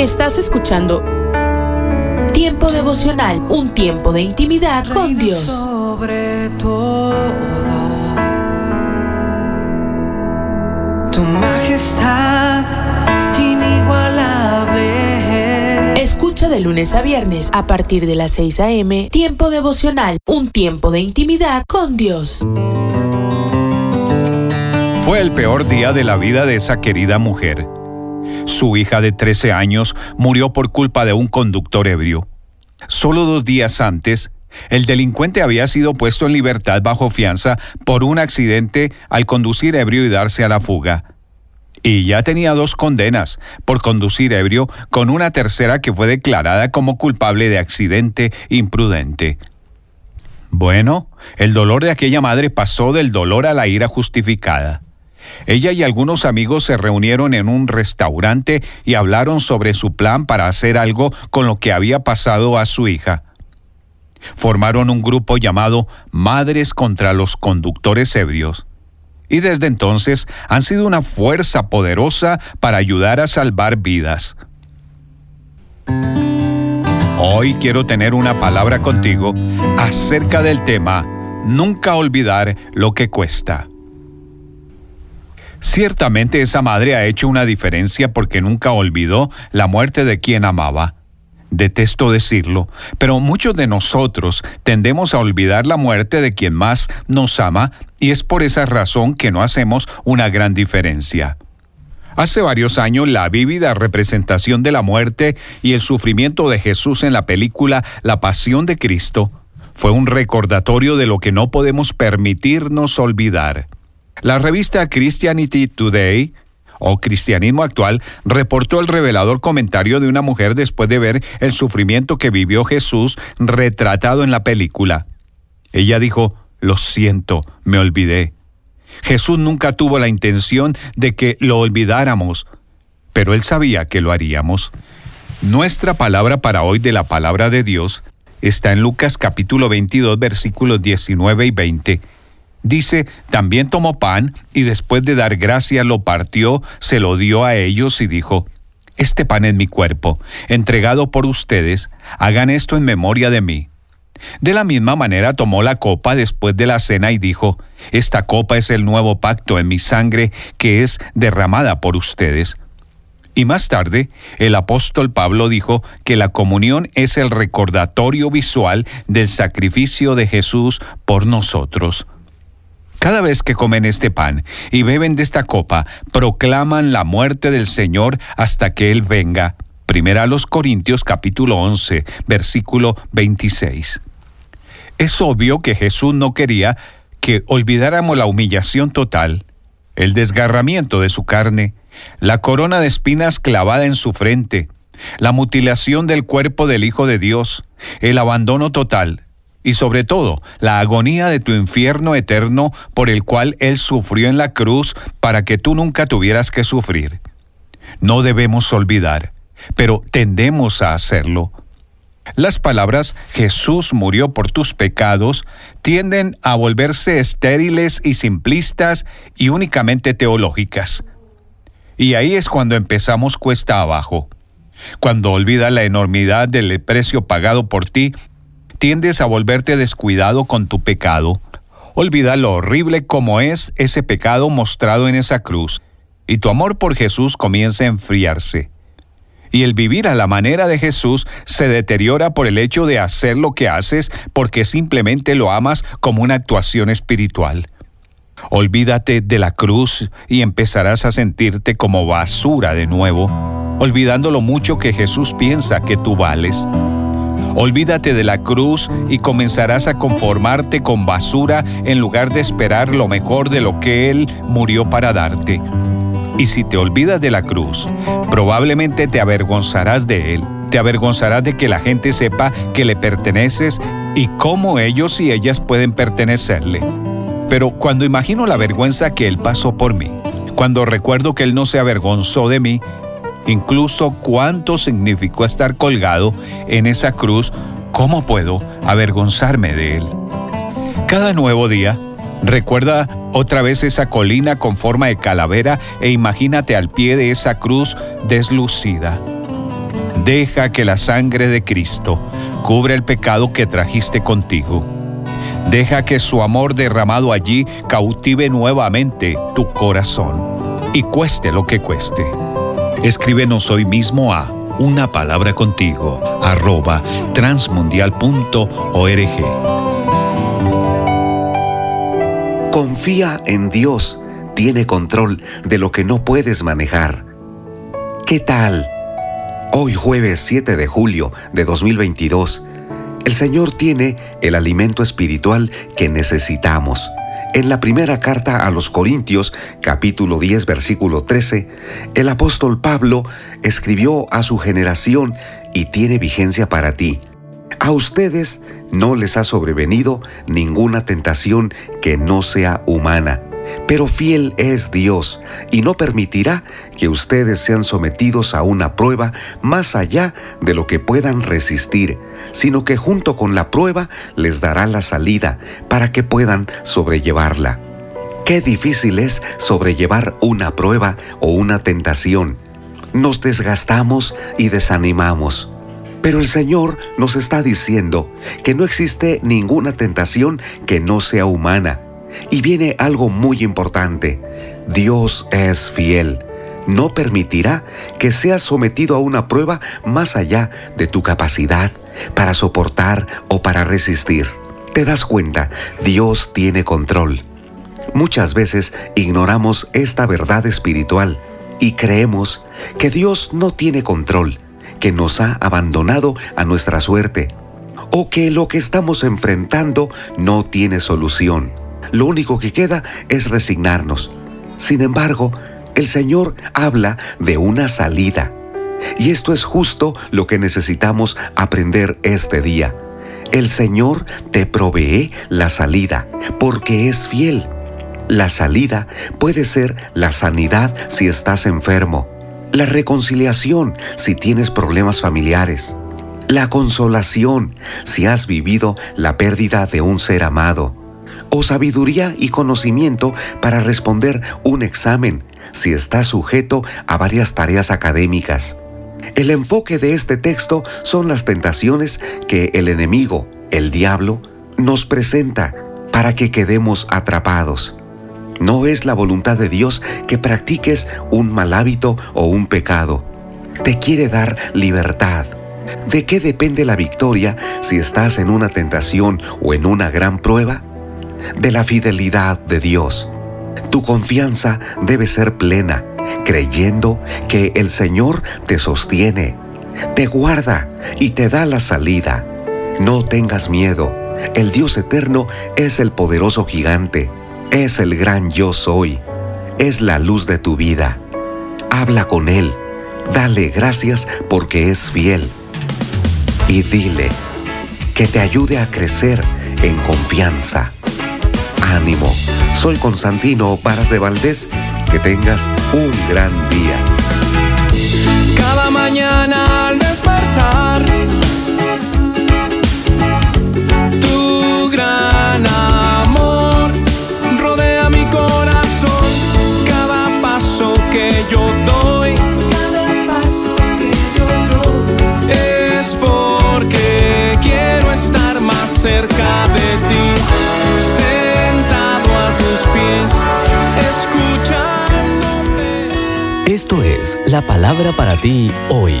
Estás escuchando Tiempo devocional, un tiempo de intimidad con Dios. Sobre todo, tu majestad inigualable. Escucha de lunes a viernes a partir de las 6 a.m. Tiempo devocional, un tiempo de intimidad con Dios. Fue el peor día de la vida de esa querida mujer. Su hija de 13 años murió por culpa de un conductor ebrio. Solo dos días antes, el delincuente había sido puesto en libertad bajo fianza por un accidente al conducir ebrio y darse a la fuga. Y ya tenía dos condenas por conducir ebrio con una tercera que fue declarada como culpable de accidente imprudente. Bueno, el dolor de aquella madre pasó del dolor a la ira justificada. Ella y algunos amigos se reunieron en un restaurante y hablaron sobre su plan para hacer algo con lo que había pasado a su hija. Formaron un grupo llamado Madres contra los Conductores Ebrios. Y desde entonces han sido una fuerza poderosa para ayudar a salvar vidas. Hoy quiero tener una palabra contigo acerca del tema Nunca olvidar lo que cuesta. Ciertamente esa madre ha hecho una diferencia porque nunca olvidó la muerte de quien amaba. Detesto decirlo, pero muchos de nosotros tendemos a olvidar la muerte de quien más nos ama y es por esa razón que no hacemos una gran diferencia. Hace varios años la vívida representación de la muerte y el sufrimiento de Jesús en la película La Pasión de Cristo fue un recordatorio de lo que no podemos permitirnos olvidar. La revista Christianity Today o Cristianismo Actual reportó el revelador comentario de una mujer después de ver el sufrimiento que vivió Jesús retratado en la película. Ella dijo, lo siento, me olvidé. Jesús nunca tuvo la intención de que lo olvidáramos, pero él sabía que lo haríamos. Nuestra palabra para hoy de la palabra de Dios está en Lucas capítulo 22 versículos 19 y 20 Dice, también tomó pan y después de dar gracia lo partió, se lo dio a ellos y dijo, Este pan es mi cuerpo, entregado por ustedes, hagan esto en memoria de mí. De la misma manera tomó la copa después de la cena y dijo, Esta copa es el nuevo pacto en mi sangre que es derramada por ustedes. Y más tarde, el apóstol Pablo dijo que la comunión es el recordatorio visual del sacrificio de Jesús por nosotros. Cada vez que comen este pan y beben de esta copa, proclaman la muerte del Señor hasta que Él venga. Primera a los Corintios capítulo 11, versículo 26. Es obvio que Jesús no quería que olvidáramos la humillación total, el desgarramiento de su carne, la corona de espinas clavada en su frente, la mutilación del cuerpo del Hijo de Dios, el abandono total, y sobre todo la agonía de tu infierno eterno por el cual Él sufrió en la cruz para que tú nunca tuvieras que sufrir. No debemos olvidar, pero tendemos a hacerlo. Las palabras Jesús murió por tus pecados tienden a volverse estériles y simplistas y únicamente teológicas. Y ahí es cuando empezamos cuesta abajo. Cuando olvida la enormidad del precio pagado por ti tiendes a volverte descuidado con tu pecado. Olvida lo horrible como es ese pecado mostrado en esa cruz, y tu amor por Jesús comienza a enfriarse. Y el vivir a la manera de Jesús se deteriora por el hecho de hacer lo que haces porque simplemente lo amas como una actuación espiritual. Olvídate de la cruz y empezarás a sentirte como basura de nuevo, olvidando lo mucho que Jesús piensa que tú vales. Olvídate de la cruz y comenzarás a conformarte con basura en lugar de esperar lo mejor de lo que Él murió para darte. Y si te olvidas de la cruz, probablemente te avergonzarás de Él. Te avergonzarás de que la gente sepa que le perteneces y cómo ellos y ellas pueden pertenecerle. Pero cuando imagino la vergüenza que Él pasó por mí, cuando recuerdo que Él no se avergonzó de mí, incluso cuánto significó estar colgado en esa cruz, ¿cómo puedo avergonzarme de él? Cada nuevo día, recuerda otra vez esa colina con forma de calavera e imagínate al pie de esa cruz deslucida. Deja que la sangre de Cristo cubra el pecado que trajiste contigo. Deja que su amor derramado allí cautive nuevamente tu corazón y cueste lo que cueste. Escríbenos hoy mismo a una palabra contigo arroba transmundial.org. Confía en Dios, tiene control de lo que no puedes manejar. ¿Qué tal? Hoy jueves 7 de julio de 2022, el Señor tiene el alimento espiritual que necesitamos. En la primera carta a los Corintios, capítulo 10, versículo 13, el apóstol Pablo escribió a su generación y tiene vigencia para ti. A ustedes no les ha sobrevenido ninguna tentación que no sea humana pero fiel es Dios y no permitirá que ustedes sean sometidos a una prueba más allá de lo que puedan resistir, sino que junto con la prueba les dará la salida para que puedan sobrellevarla. Qué difícil es sobrellevar una prueba o una tentación. Nos desgastamos y desanimamos. Pero el Señor nos está diciendo que no existe ninguna tentación que no sea humana y viene algo muy importante. Dios es fiel. No permitirá que seas sometido a una prueba más allá de tu capacidad para soportar o para resistir. ¿Te das cuenta? Dios tiene control. Muchas veces ignoramos esta verdad espiritual y creemos que Dios no tiene control, que nos ha abandonado a nuestra suerte o que lo que estamos enfrentando no tiene solución lo único que queda es resignarnos. Sin embargo, el Señor habla de una salida. Y esto es justo lo que necesitamos aprender este día. El Señor te provee la salida porque es fiel. La salida puede ser la sanidad si estás enfermo, la reconciliación si tienes problemas familiares, la consolación si has vivido la pérdida de un ser amado, o sabiduría y conocimiento para responder un examen si está sujeto a varias tareas académicas. El enfoque de este texto son las tentaciones que el enemigo, el diablo, nos presenta para que quedemos atrapados. No es la voluntad de Dios que practiques un mal hábito o un pecado. Te quiere dar libertad. ¿De qué depende la victoria si estás en una tentación o en una gran prueba? De la fidelidad de Dios. Tu confianza debe ser plena, creyendo que el Señor te sostiene, te guarda y te da la salida. No tengas miedo. El Dios eterno es el poderoso gigante, es el gran yo soy, es la luz de tu vida. Habla con Él, dale gracias porque es fiel y dile que te ayude a crecer en confianza ánimo. Soy Constantino Paras de Valdés. Que tengas un gran día. Cada mañana al despertar, la palabra para ti hoy.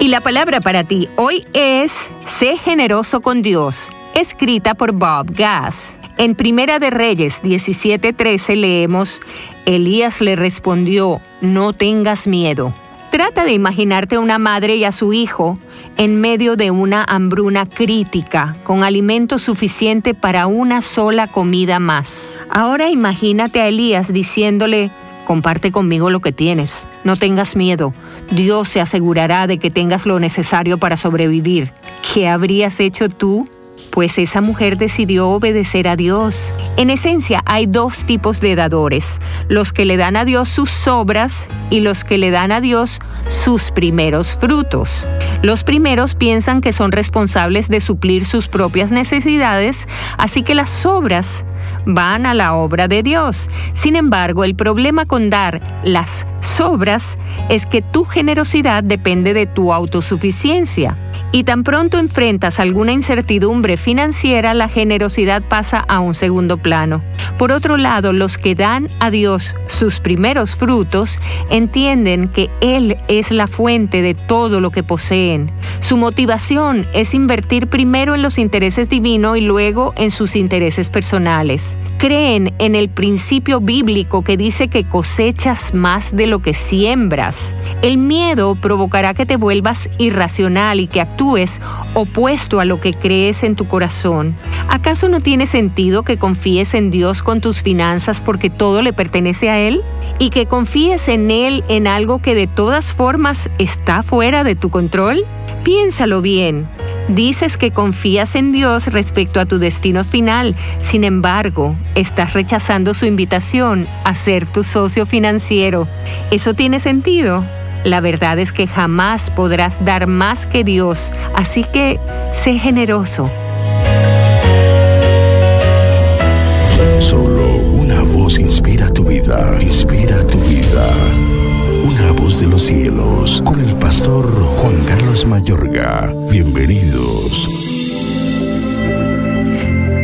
Y la palabra para ti hoy es Sé generoso con Dios, escrita por Bob Gass. En Primera de Reyes 17:13 leemos, Elías le respondió, no tengas miedo. Trata de imaginarte una madre y a su hijo en medio de una hambruna crítica, con alimento suficiente para una sola comida más. Ahora imagínate a Elías diciéndole, comparte conmigo lo que tienes, no tengas miedo, Dios se asegurará de que tengas lo necesario para sobrevivir. ¿Qué habrías hecho tú? Pues esa mujer decidió obedecer a Dios. En esencia, hay dos tipos de dadores, los que le dan a Dios sus obras y los que le dan a Dios sus primeros frutos. Los primeros piensan que son responsables de suplir sus propias necesidades, así que las obras van a la obra de Dios. Sin embargo, el problema con dar las sobras es que tu generosidad depende de tu autosuficiencia. Y tan pronto enfrentas alguna incertidumbre financiera, la generosidad pasa a un segundo plano. Por otro lado, los que dan a Dios sus primeros frutos entienden que Él es la fuente de todo lo que poseen. Su motivación es invertir primero en los intereses divinos y luego en sus intereses personales creen en el principio bíblico que dice que cosechas más de lo que siembras. El miedo provocará que te vuelvas irracional y que actúes opuesto a lo que crees en tu corazón. ¿Acaso no tiene sentido que confíes en Dios con tus finanzas porque todo le pertenece a Él? ¿Y que confíes en Él en algo que de todas formas está fuera de tu control? Piénsalo bien. Dices que confías en Dios respecto a tu destino final, sin embargo, estás rechazando su invitación a ser tu socio financiero. ¿Eso tiene sentido? La verdad es que jamás podrás dar más que Dios, así que sé generoso. Solo una voz inspira tu vida, inspira tu vida. Una voz de los cielos, con el pastor Juan Carlos Mayorga. Bienvenidos.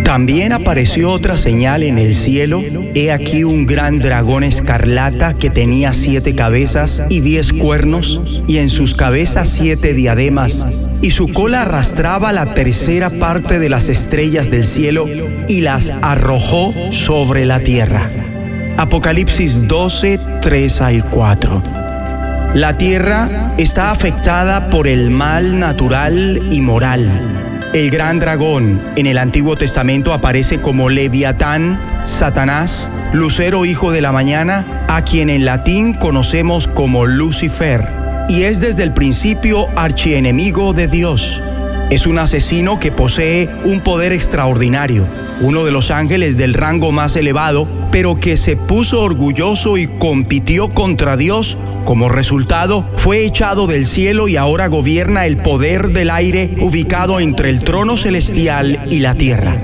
También apareció otra señal en el cielo. He aquí un gran dragón escarlata que tenía siete cabezas y diez cuernos, y en sus cabezas siete diademas, y su cola arrastraba la tercera parte de las estrellas del cielo y las arrojó sobre la tierra. Apocalipsis 12, 3 al 4. La tierra está afectada por el mal natural y moral. El gran dragón en el Antiguo Testamento aparece como Leviatán, Satanás, Lucero hijo de la mañana, a quien en latín conocemos como Lucifer, y es desde el principio archienemigo de Dios. Es un asesino que posee un poder extraordinario, uno de los ángeles del rango más elevado, pero que se puso orgulloso y compitió contra Dios. Como resultado, fue echado del cielo y ahora gobierna el poder del aire ubicado entre el trono celestial y la tierra.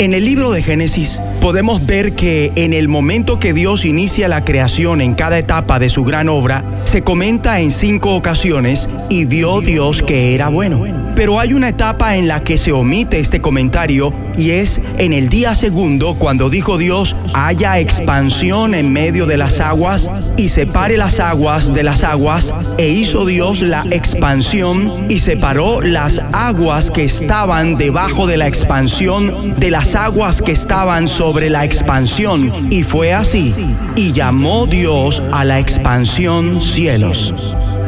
En el libro de Génesis podemos ver que en el momento que Dios inicia la creación en cada etapa de su gran obra, se comenta en cinco ocasiones y vio Dios que era bueno. Pero hay una etapa en la que se omite este comentario y es en el día segundo cuando dijo Dios, haya expansión en medio de las aguas y separe las aguas de las aguas e hizo Dios la expansión y separó las aguas que estaban debajo de la expansión de las aguas que estaban sobre la expansión. Y fue así. Y llamó Dios a la expansión cielos.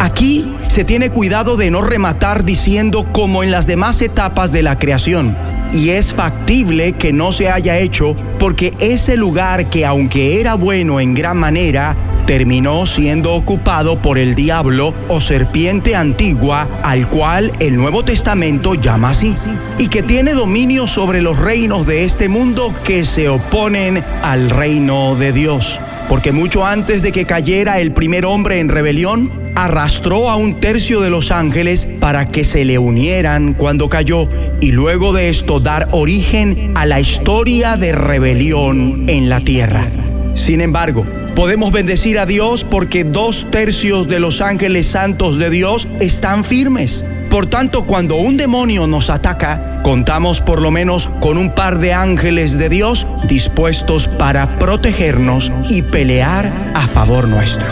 Aquí se tiene cuidado de no rematar diciendo como en las demás etapas de la creación. Y es factible que no se haya hecho porque ese lugar que aunque era bueno en gran manera, terminó siendo ocupado por el diablo o serpiente antigua, al cual el Nuevo Testamento llama así, y que tiene dominio sobre los reinos de este mundo que se oponen al reino de Dios. Porque mucho antes de que cayera el primer hombre en rebelión, arrastró a un tercio de los ángeles para que se le unieran cuando cayó y luego de esto dar origen a la historia de rebelión en la tierra. Sin embargo, Podemos bendecir a Dios porque dos tercios de los ángeles santos de Dios están firmes. Por tanto, cuando un demonio nos ataca, contamos por lo menos con un par de ángeles de Dios dispuestos para protegernos y pelear a favor nuestro.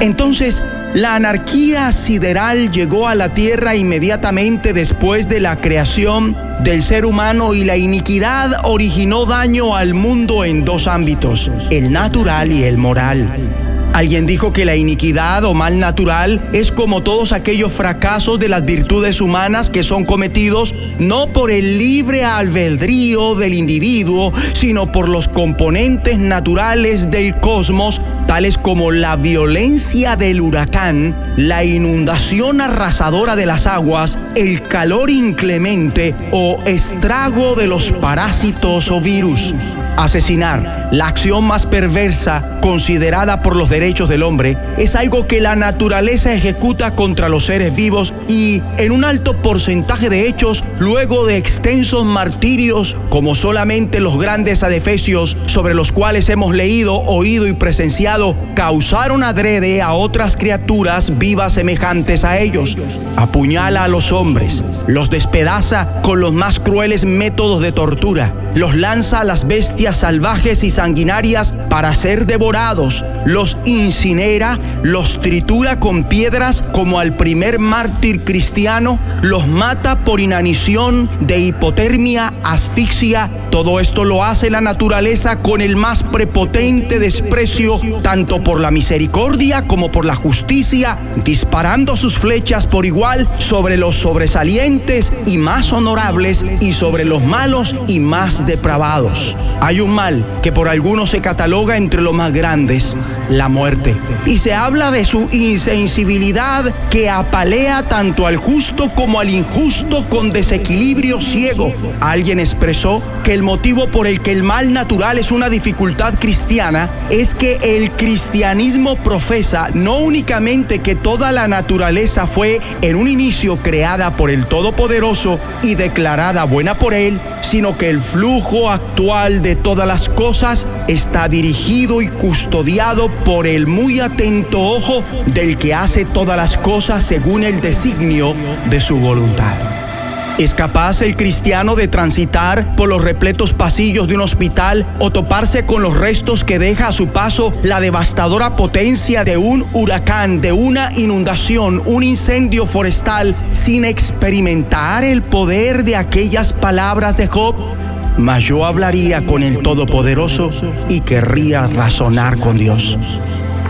Entonces, la anarquía sideral llegó a la tierra inmediatamente después de la creación del ser humano y la iniquidad originó daño al mundo en dos ámbitos, el natural y el moral. Alguien dijo que la iniquidad o mal natural es como todos aquellos fracasos de las virtudes humanas que son cometidos no por el libre albedrío del individuo, sino por los componentes naturales del cosmos, tales como la violencia del huracán, la inundación arrasadora de las aguas, el calor inclemente o estrago de los parásitos o virus. Asesinar, la acción más perversa considerada por los derechos del hombre, es algo que la naturaleza ejecuta contra los seres vivos y en un alto porcentaje de hechos, luego de extensos martirios, como solamente los grandes adefesios sobre los cuales hemos leído, oído y presenciado, causaron adrede a otras criaturas vivas semejantes a ellos. Apuñala a los hombres, los despedaza con los más crueles métodos de tortura, los lanza a las bestias salvajes y sanguinarias para ser devorados, los incinera, los tritura con piedras como al primer mártir cristiano, los mata por inanición de hipotermia, asfixia. Todo esto lo hace la naturaleza con el más prepotente desprecio, tanto por la misericordia como por la justicia, disparando sus flechas por igual sobre los sobresalientes y más honorables y sobre los malos y más depravados. Hay un mal que por algunos se cataloga entre los más grandes, la. Y se habla de su insensibilidad que apalea tanto al justo como al injusto con desequilibrio ciego. Alguien expresó que el motivo por el que el mal natural es una dificultad cristiana es que el cristianismo profesa no únicamente que toda la naturaleza fue en un inicio creada por el Todopoderoso y declarada buena por él, sino que el flujo actual de todas las cosas está dirigido y custodiado por el muy atento ojo del que hace todas las cosas según el designio de su voluntad. ¿Es capaz el cristiano de transitar por los repletos pasillos de un hospital o toparse con los restos que deja a su paso la devastadora potencia de un huracán, de una inundación, un incendio forestal, sin experimentar el poder de aquellas palabras de Job? Mas yo hablaría con el Todopoderoso y querría razonar con Dios.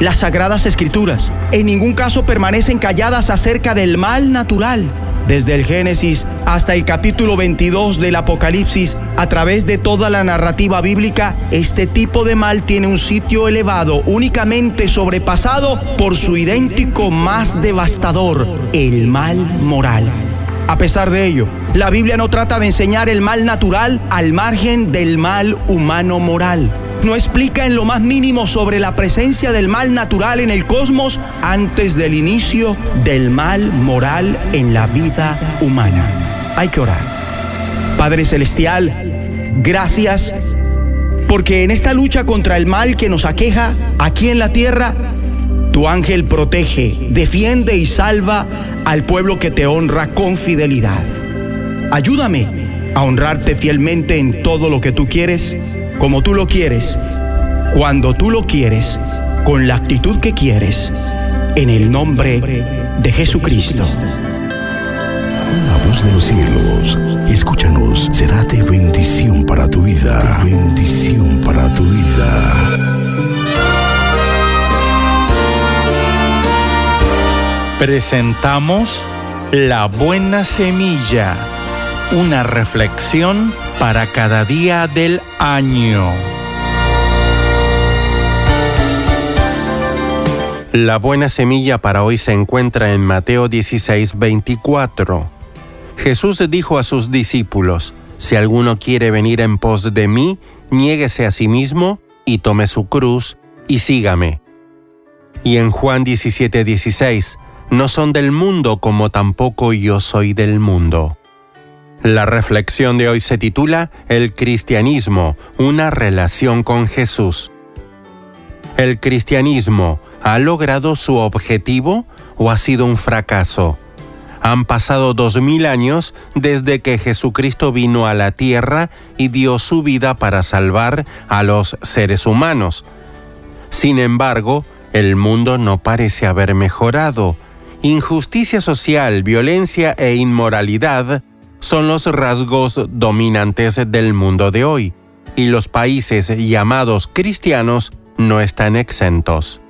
Las sagradas escrituras en ningún caso permanecen calladas acerca del mal natural. Desde el Génesis hasta el capítulo 22 del Apocalipsis, a través de toda la narrativa bíblica, este tipo de mal tiene un sitio elevado, únicamente sobrepasado por su idéntico más devastador, el mal moral. A pesar de ello, la Biblia no trata de enseñar el mal natural al margen del mal humano moral no explica en lo más mínimo sobre la presencia del mal natural en el cosmos antes del inicio del mal moral en la vida humana. Hay que orar. Padre Celestial, gracias porque en esta lucha contra el mal que nos aqueja aquí en la tierra, tu ángel protege, defiende y salva al pueblo que te honra con fidelidad. Ayúdame a honrarte fielmente en todo lo que tú quieres como tú lo quieres, cuando tú lo quieres, con la actitud que quieres, en el nombre de Jesucristo. La voz de los cielos, escúchanos, será de bendición para tu vida. Bendición para tu vida. Presentamos La Buena Semilla, una reflexión para cada día del año. La buena semilla para hoy se encuentra en Mateo 16, 24. Jesús dijo a sus discípulos, Si alguno quiere venir en pos de mí, niéguese a sí mismo y tome su cruz y sígame. Y en Juan 17, 16, No son del mundo como tampoco yo soy del mundo. La reflexión de hoy se titula El cristianismo, una relación con Jesús. ¿El cristianismo ha logrado su objetivo o ha sido un fracaso? Han pasado dos mil años desde que Jesucristo vino a la tierra y dio su vida para salvar a los seres humanos. Sin embargo, el mundo no parece haber mejorado. Injusticia social, violencia e inmoralidad son los rasgos dominantes del mundo de hoy, y los países llamados cristianos no están exentos.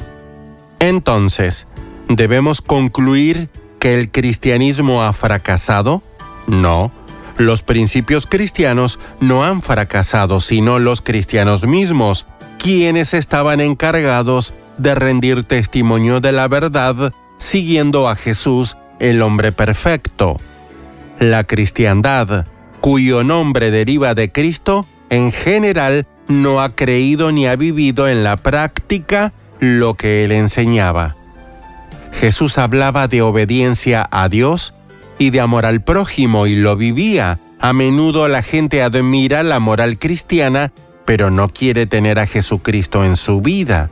Entonces, ¿debemos concluir que el cristianismo ha fracasado? No. Los principios cristianos no han fracasado, sino los cristianos mismos, quienes estaban encargados de rendir testimonio de la verdad siguiendo a Jesús, el hombre perfecto. La cristiandad, cuyo nombre deriva de Cristo, en general no ha creído ni ha vivido en la práctica lo que él enseñaba. Jesús hablaba de obediencia a Dios y de amor al prójimo y lo vivía. A menudo la gente admira la moral cristiana, pero no quiere tener a Jesucristo en su vida.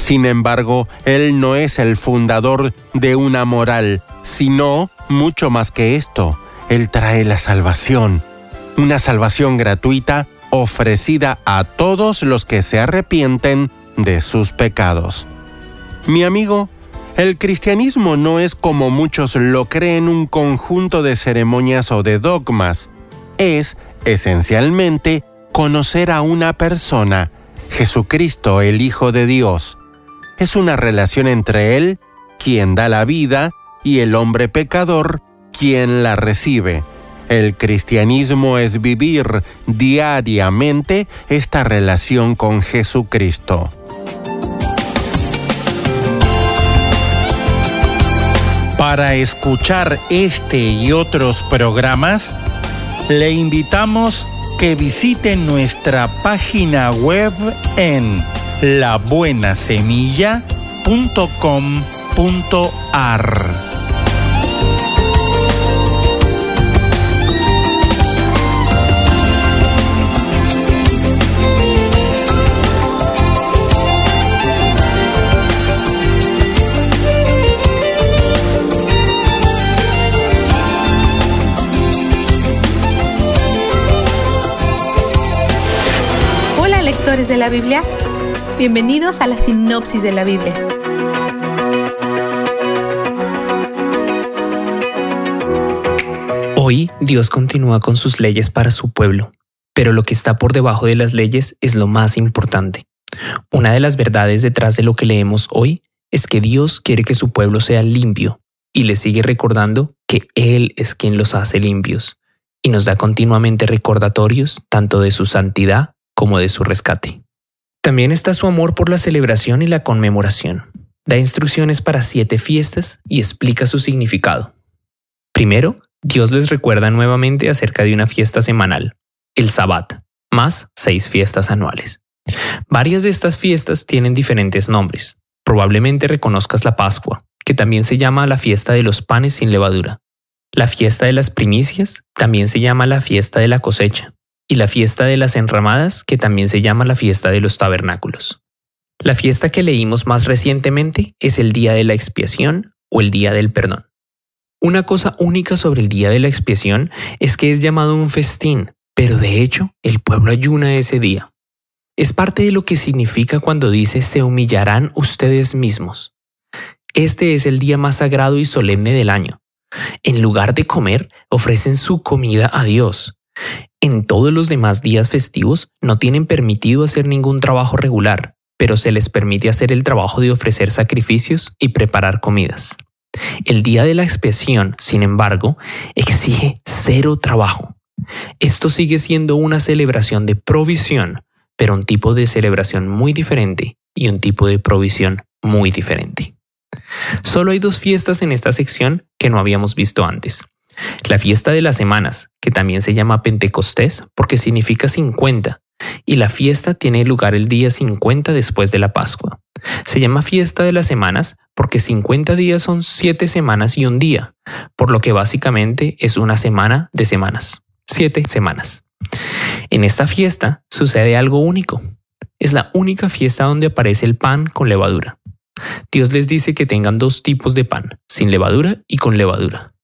Sin embargo, Él no es el fundador de una moral, sino mucho más que esto. Él trae la salvación, una salvación gratuita ofrecida a todos los que se arrepienten de sus pecados. Mi amigo, el cristianismo no es como muchos lo creen un conjunto de ceremonias o de dogmas. Es, esencialmente, conocer a una persona, Jesucristo el Hijo de Dios. Es una relación entre Él, quien da la vida, y el hombre pecador, quien la recibe. El cristianismo es vivir diariamente esta relación con Jesucristo. Para escuchar este y otros programas, le invitamos que visite nuestra página web en labuenasemilla.com.ar. Hola lectores de la Biblia, bienvenidos a la sinopsis de la Biblia. Hoy Dios continúa con sus leyes para su pueblo, pero lo que está por debajo de las leyes es lo más importante. Una de las verdades detrás de lo que leemos hoy es que Dios quiere que su pueblo sea limpio y le sigue recordando que Él es quien los hace limpios y nos da continuamente recordatorios tanto de su santidad como de su rescate. También está su amor por la celebración y la conmemoración. Da instrucciones para siete fiestas y explica su significado. Primero, Dios les recuerda nuevamente acerca de una fiesta semanal, el Sabbat, más seis fiestas anuales. Varias de estas fiestas tienen diferentes nombres. Probablemente reconozcas la Pascua, que también se llama la fiesta de los panes sin levadura. La fiesta de las primicias también se llama la fiesta de la cosecha. Y la fiesta de las enramadas, que también se llama la fiesta de los tabernáculos. La fiesta que leímos más recientemente es el día de la expiación o el día del perdón. Una cosa única sobre el día de la expiación es que es llamado un festín, pero de hecho el pueblo ayuna ese día. Es parte de lo que significa cuando dice se humillarán ustedes mismos. Este es el día más sagrado y solemne del año. En lugar de comer, ofrecen su comida a Dios. En todos los demás días festivos no tienen permitido hacer ningún trabajo regular, pero se les permite hacer el trabajo de ofrecer sacrificios y preparar comidas. El día de la expiación, sin embargo, exige cero trabajo. Esto sigue siendo una celebración de provisión, pero un tipo de celebración muy diferente y un tipo de provisión muy diferente. Solo hay dos fiestas en esta sección que no habíamos visto antes. La fiesta de las semanas, que también se llama Pentecostés porque significa 50, y la fiesta tiene lugar el día 50 después de la Pascua. Se llama fiesta de las semanas porque 50 días son 7 semanas y un día, por lo que básicamente es una semana de semanas. 7 semanas. En esta fiesta sucede algo único. Es la única fiesta donde aparece el pan con levadura. Dios les dice que tengan dos tipos de pan, sin levadura y con levadura.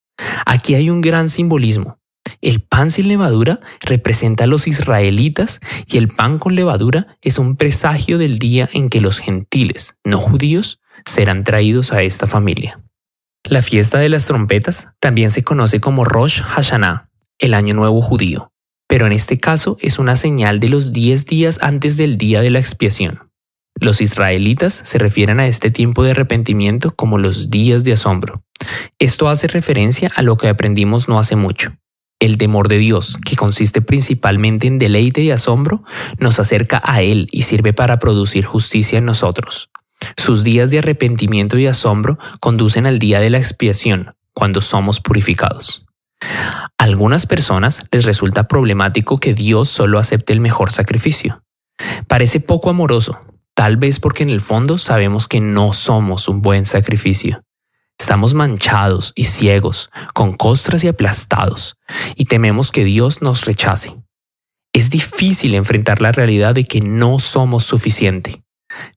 Aquí hay un gran simbolismo. El pan sin levadura representa a los israelitas y el pan con levadura es un presagio del día en que los gentiles, no judíos, serán traídos a esta familia. La fiesta de las trompetas también se conoce como Rosh Hashanah, el año nuevo judío, pero en este caso es una señal de los 10 días antes del día de la expiación. Los israelitas se refieren a este tiempo de arrepentimiento como los días de asombro. Esto hace referencia a lo que aprendimos no hace mucho. El temor de Dios, que consiste principalmente en deleite y asombro, nos acerca a Él y sirve para producir justicia en nosotros. Sus días de arrepentimiento y asombro conducen al día de la expiación, cuando somos purificados. A algunas personas les resulta problemático que Dios solo acepte el mejor sacrificio. Parece poco amoroso, tal vez porque en el fondo sabemos que no somos un buen sacrificio. Estamos manchados y ciegos, con costras y aplastados, y tememos que Dios nos rechace. Es difícil enfrentar la realidad de que no somos suficiente.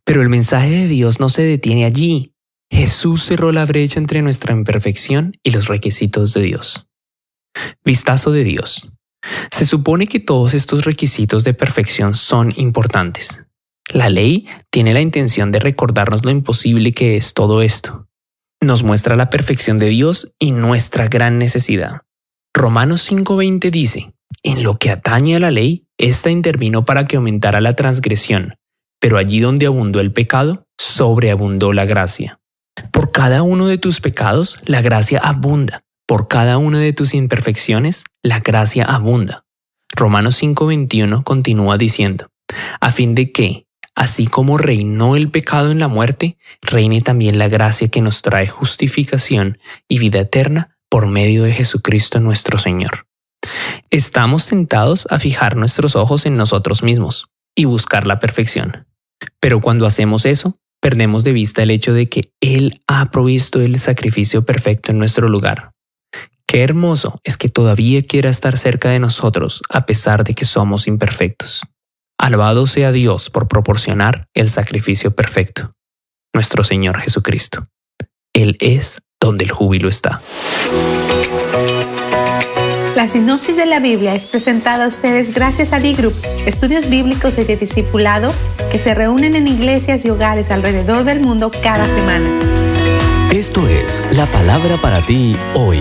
Pero el mensaje de Dios no se detiene allí. Jesús cerró la brecha entre nuestra imperfección y los requisitos de Dios. Vistazo de Dios. Se supone que todos estos requisitos de perfección son importantes. La ley tiene la intención de recordarnos lo imposible que es todo esto. Nos muestra la perfección de Dios y nuestra gran necesidad. Romanos 5:20 dice, en lo que atañe a la ley, ésta intervino para que aumentara la transgresión, pero allí donde abundó el pecado, sobreabundó la gracia. Por cada uno de tus pecados, la gracia abunda. Por cada una de tus imperfecciones, la gracia abunda. Romanos 5:21 continúa diciendo, a fin de que, así como reinó el pecado en la muerte, reine también la gracia que nos trae justificación y vida eterna por medio de Jesucristo nuestro Señor. Estamos tentados a fijar nuestros ojos en nosotros mismos y buscar la perfección. Pero cuando hacemos eso, perdemos de vista el hecho de que Él ha provisto el sacrificio perfecto en nuestro lugar. Qué hermoso es que todavía quiera estar cerca de nosotros a pesar de que somos imperfectos. Alabado sea Dios por proporcionar el sacrificio perfecto, nuestro Señor Jesucristo. Él es donde el júbilo está. La sinopsis de la Biblia es presentada a ustedes gracias a D-Group, estudios bíblicos y de discipulado que se reúnen en iglesias y hogares alrededor del mundo cada semana. Esto es la palabra para ti hoy.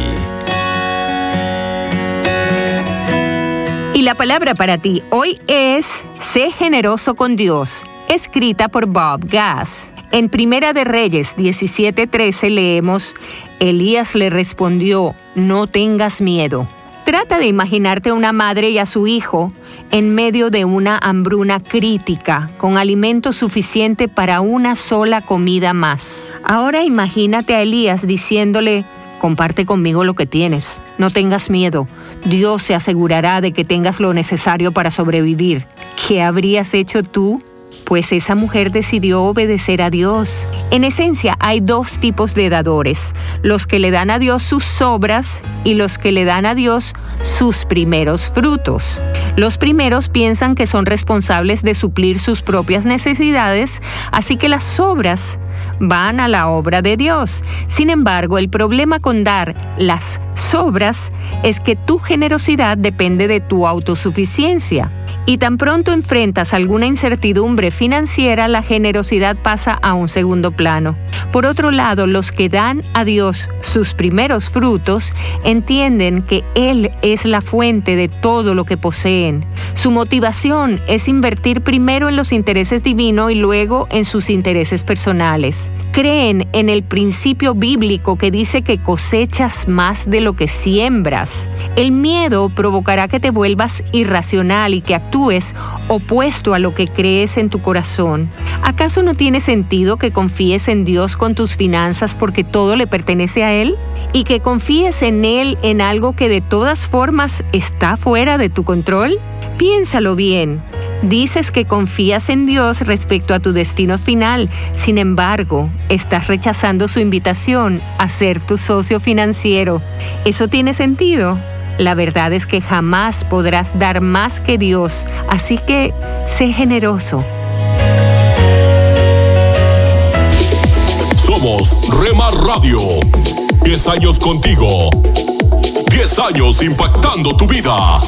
Y la palabra para ti hoy es Sé generoso con Dios, escrita por Bob Gass. En Primera de Reyes 17:13 leemos, Elías le respondió, no tengas miedo. Trata de imaginarte a una madre y a su hijo en medio de una hambruna crítica, con alimento suficiente para una sola comida más. Ahora imagínate a Elías diciéndole, comparte conmigo lo que tienes, no tengas miedo, Dios se asegurará de que tengas lo necesario para sobrevivir. ¿Qué habrías hecho tú? Pues esa mujer decidió obedecer a Dios. En esencia, hay dos tipos de dadores, los que le dan a Dios sus obras y los que le dan a Dios sus primeros frutos. Los primeros piensan que son responsables de suplir sus propias necesidades, así que las obras van a la obra de Dios. Sin embargo, el problema con dar las sobras es que tu generosidad depende de tu autosuficiencia. Y tan pronto enfrentas alguna incertidumbre financiera, la generosidad pasa a un segundo plano. Por otro lado, los que dan a Dios sus primeros frutos entienden que Él es la fuente de todo lo que poseen. Su motivación es invertir primero en los intereses divinos y luego en sus intereses personales. Creen en el principio bíblico que dice que cosechas más de lo que siembras. El miedo provocará que te vuelvas irracional y que actúes opuesto a lo que crees en tu corazón. ¿Acaso no tiene sentido que confíes en Dios con tus finanzas porque todo le pertenece a Él? ¿Y que confíes en Él en algo que de todas formas está fuera de tu control? Piénsalo bien. Dices que confías en Dios respecto a tu destino final, sin embargo, estás rechazando su invitación a ser tu socio financiero. ¿Eso tiene sentido? La verdad es que jamás podrás dar más que Dios, así que sé generoso. Somos Remar Radio. 10 años contigo. 10 años impactando tu vida.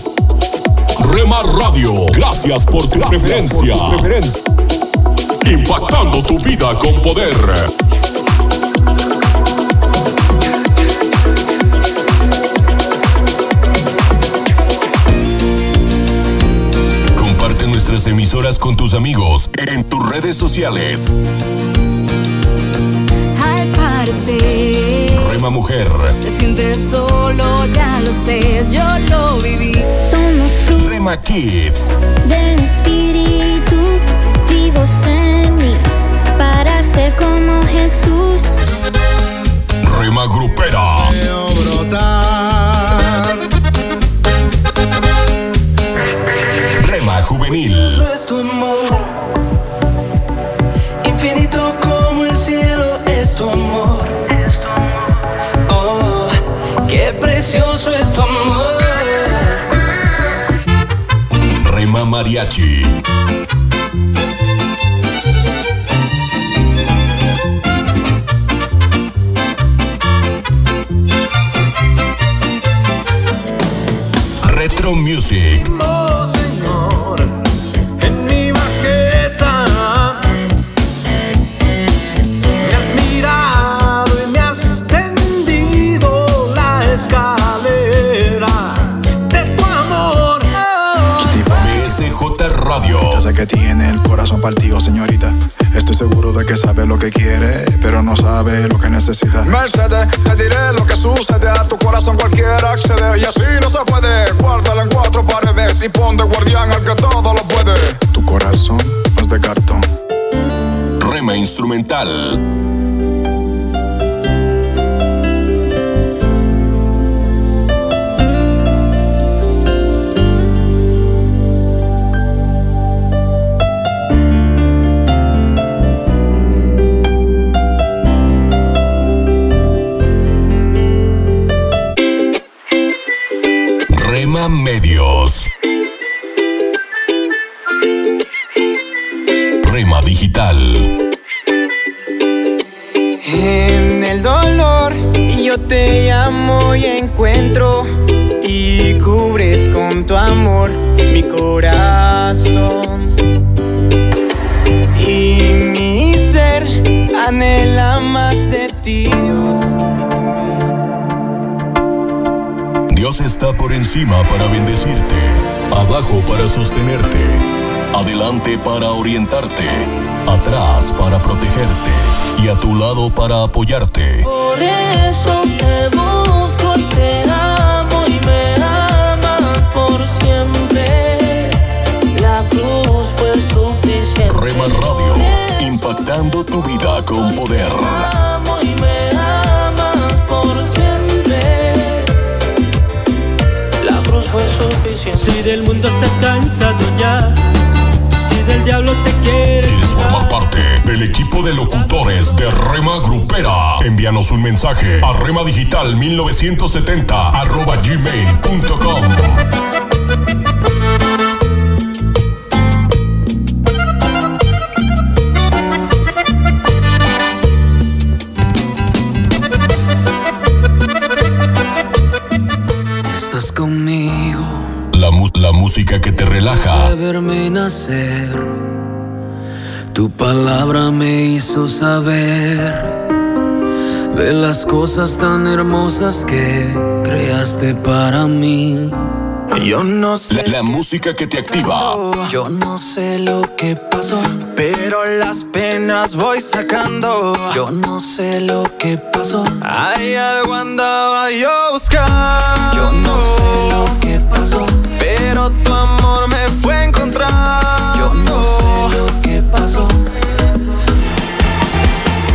Remar Radio, gracias por tu preferencia. Impactando tu vida con poder. Nuestras emisoras con tus amigos en tus redes sociales. Al parecer, Rema Mujer, te sientes solo, ya lo sé, yo lo viví. Somos frutos Rema Kids, del Espíritu vivos en mí para ser como Jesús. Rema Grupera, Juvenil, es tu amor. Infinito como el cielo es tu amor. Oh, qué precioso es tu amor. Rema Mariachi, Retro Music, corazón partido, señorita. Estoy seguro de que sabe lo que quiere, pero no sabe lo que necesita. Mercedes, te diré lo que sucede. A tu corazón cualquiera accede. Y así no se puede. Guárdalo en cuatro paredes y pon de guardián al que todo lo puede. Tu corazón es de cartón. Rema Instrumental, Medios, Rema Digital. En el dolor yo te llamo y encuentro y cubres con tu amor mi corazón. Y mi ser anhela más de Dios está por encima para bendecirte, abajo para sostenerte, adelante para orientarte, atrás para protegerte y a tu lado para apoyarte. Por eso te busco te amo y me amas por siempre. La cruz fue suficiente. Rema Radio, impactando tu vida con poder. Te amo y me amas por siempre. Fue suficiente. Si del mundo estás cansado ya, si del diablo te quieres ¿Quieres formar parte del equipo de locutores de Rema Grupera? Envíanos un mensaje a remadigital 1970 arroba gmail.com. música que te relaja, nacer. Tu palabra me hizo saber de las cosas tan hermosas que creaste para mí. Yo no sé. la, la música que te activa, Yo no sé lo que pasó, pero las penas voy sacando. Yo no sé lo que pasó. Hay algo andaba yo buscando. Yo no sé lo que pasó, pero tu amor me fue a encontrar. Yo no sé lo que pasó.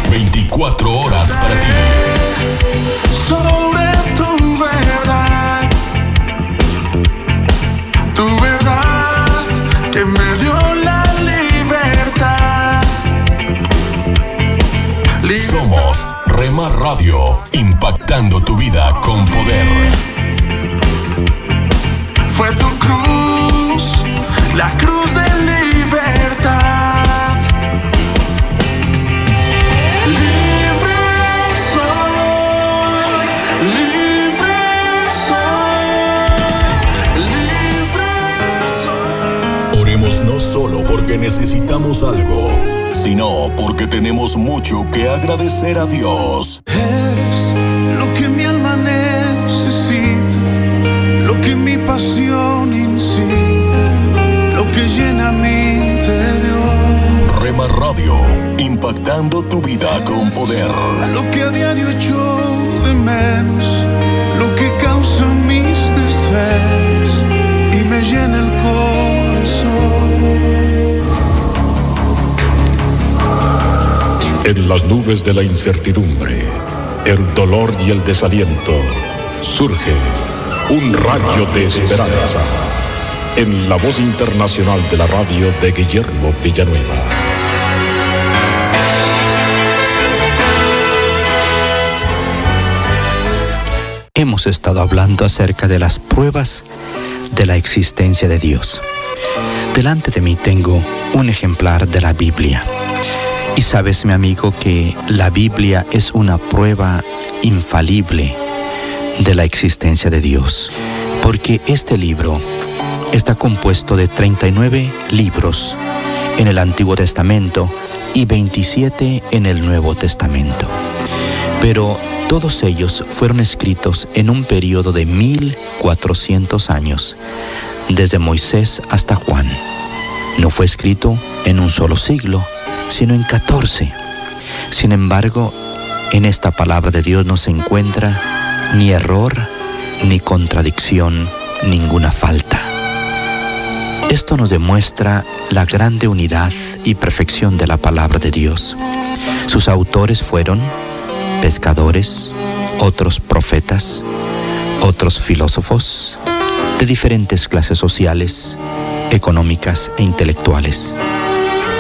24 horas para ti. sobre tu verdad, tu verdad que me dio la libertad. Somos Rema Radio, impactando tu vida con poder. Fue tu cruz, la cruz de libertad. Libre soy, libre soy, libre Oremos no solo porque necesitamos algo, sino porque tenemos mucho que agradecer a Dios. Que llena mi sucedió. Rema Radio, impactando tu vida con poder. Lo que a diario yo de menos, lo que causa mis desvelos y me llena el corazón. En las nubes de la incertidumbre, el dolor y el desaliento, surge un rayo de esperanza en la voz internacional de la radio de Guillermo Villanueva. Hemos estado hablando acerca de las pruebas de la existencia de Dios. Delante de mí tengo un ejemplar de la Biblia. Y sabes, mi amigo, que la Biblia es una prueba infalible de la existencia de Dios. Porque este libro está compuesto de 39 libros en el Antiguo Testamento y 27 en el Nuevo Testamento. Pero todos ellos fueron escritos en un periodo de 1400 años, desde Moisés hasta Juan. No fue escrito en un solo siglo, sino en 14. Sin embargo, en esta palabra de Dios no se encuentra ni error, ni contradicción, ninguna falta. Esto nos demuestra la grande unidad y perfección de la palabra de Dios. Sus autores fueron pescadores, otros profetas, otros filósofos de diferentes clases sociales, económicas e intelectuales.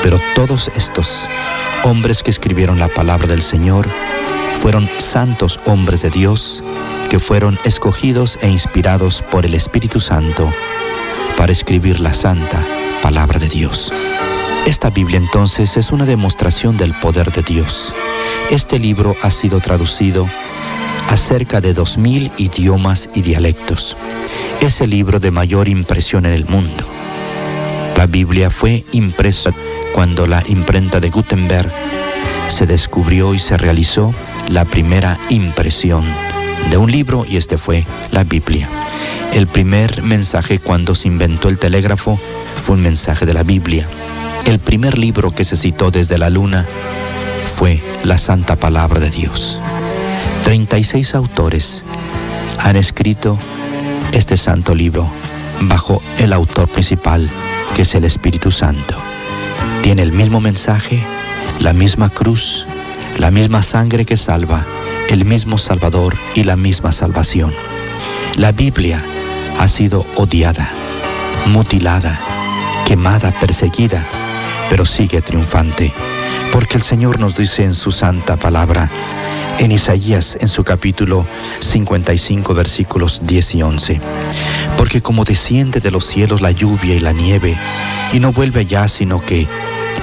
Pero todos estos hombres que escribieron la palabra del Señor fueron santos hombres de Dios que fueron escogidos e inspirados por el Espíritu Santo para escribir la santa palabra de Dios. Esta Biblia entonces es una demostración del poder de Dios. Este libro ha sido traducido a cerca de dos mil idiomas y dialectos. Es el libro de mayor impresión en el mundo. La Biblia fue impresa cuando la imprenta de Gutenberg se descubrió y se realizó la primera impresión de un libro y este fue la Biblia. El primer mensaje cuando se inventó el telégrafo fue un mensaje de la Biblia. El primer libro que se citó desde la luna fue la Santa Palabra de Dios. 36 autores han escrito este santo libro bajo el autor principal, que es el Espíritu Santo. Tiene el mismo mensaje, la misma cruz, la misma sangre que salva, el mismo Salvador y la misma salvación. La Biblia ha sido odiada, mutilada, quemada, perseguida, pero sigue triunfante, porque el Señor nos dice en su santa palabra, en Isaías en su capítulo 55 versículos 10 y 11, porque como desciende de los cielos la lluvia y la nieve, y no vuelve allá sino que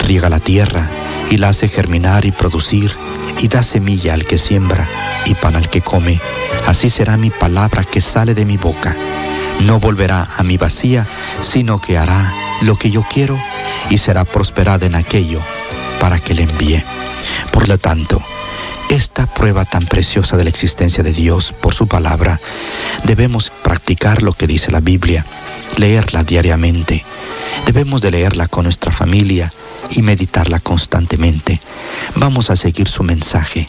riega la tierra y la hace germinar y producir, y da semilla al que siembra y pan al que come, así será mi palabra que sale de mi boca. No volverá a mi vacía, sino que hará lo que yo quiero y será prosperada en aquello para que le envíe. Por lo tanto, esta prueba tan preciosa de la existencia de Dios por su palabra, debemos practicar lo que dice la Biblia, leerla diariamente. Debemos de leerla con nuestra familia y meditarla constantemente. Vamos a seguir su mensaje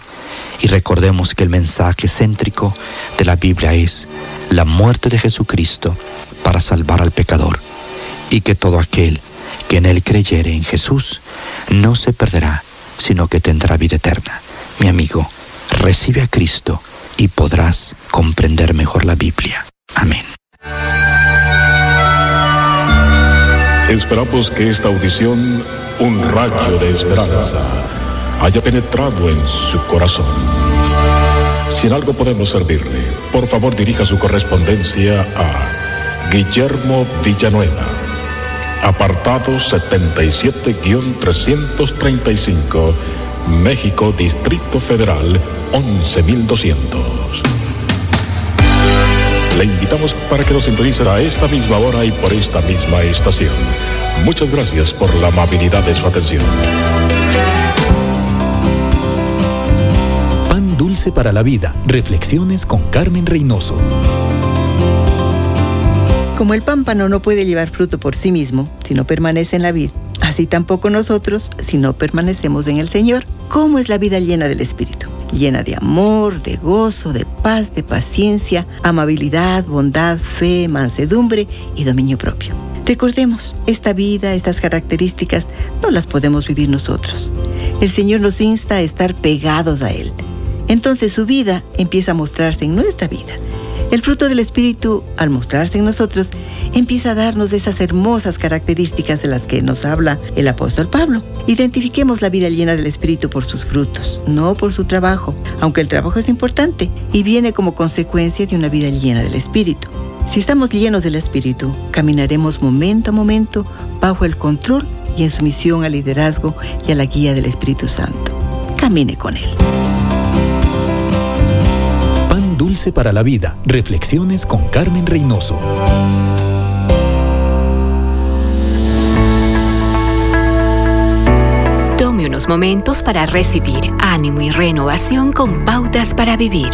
y recordemos que el mensaje céntrico de la Biblia es la muerte de Jesucristo para salvar al pecador y que todo aquel que en él creyere en Jesús no se perderá, sino que tendrá vida eterna. Mi amigo, recibe a Cristo y podrás comprender mejor la Biblia. Amén. Esperamos que esta audición, un rayo de esperanza, haya penetrado en su corazón. Si en algo podemos servirle, por favor dirija su correspondencia a Guillermo Villanueva, apartado 77-335, México, Distrito Federal, 11200. Le invitamos para que nos sintonice a esta misma hora y por esta misma estación. Muchas gracias por la amabilidad de su atención. Pan dulce para la vida. Reflexiones con Carmen Reynoso. Como el pámpano no puede llevar fruto por sí mismo, si no permanece en la vid, Así tampoco nosotros si no permanecemos en el Señor. ¿Cómo es la vida llena del Espíritu? Llena de amor, de gozo, de paz, de paciencia, amabilidad, bondad, fe, mansedumbre y dominio propio. Recordemos, esta vida, estas características, no las podemos vivir nosotros. El Señor nos insta a estar pegados a Él. Entonces su vida empieza a mostrarse en nuestra vida. El fruto del Espíritu, al mostrarse en nosotros, empieza a darnos esas hermosas características de las que nos habla el apóstol Pablo. Identifiquemos la vida llena del Espíritu por sus frutos, no por su trabajo, aunque el trabajo es importante y viene como consecuencia de una vida llena del Espíritu. Si estamos llenos del Espíritu, caminaremos momento a momento bajo el control y en sumisión al liderazgo y a la guía del Espíritu Santo. Camine con Él. Dulce para la vida. Reflexiones con Carmen Reynoso. Tome unos momentos para recibir ánimo y renovación con pautas para vivir.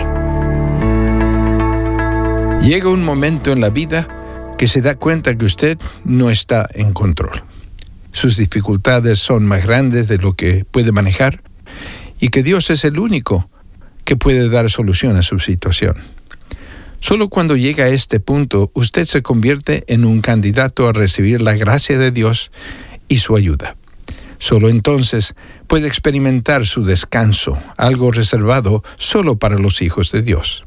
Llega un momento en la vida que se da cuenta que usted no está en control. Sus dificultades son más grandes de lo que puede manejar y que Dios es el único que puede dar solución a su situación. Solo cuando llega a este punto usted se convierte en un candidato a recibir la gracia de Dios y su ayuda. Solo entonces puede experimentar su descanso, algo reservado solo para los hijos de Dios.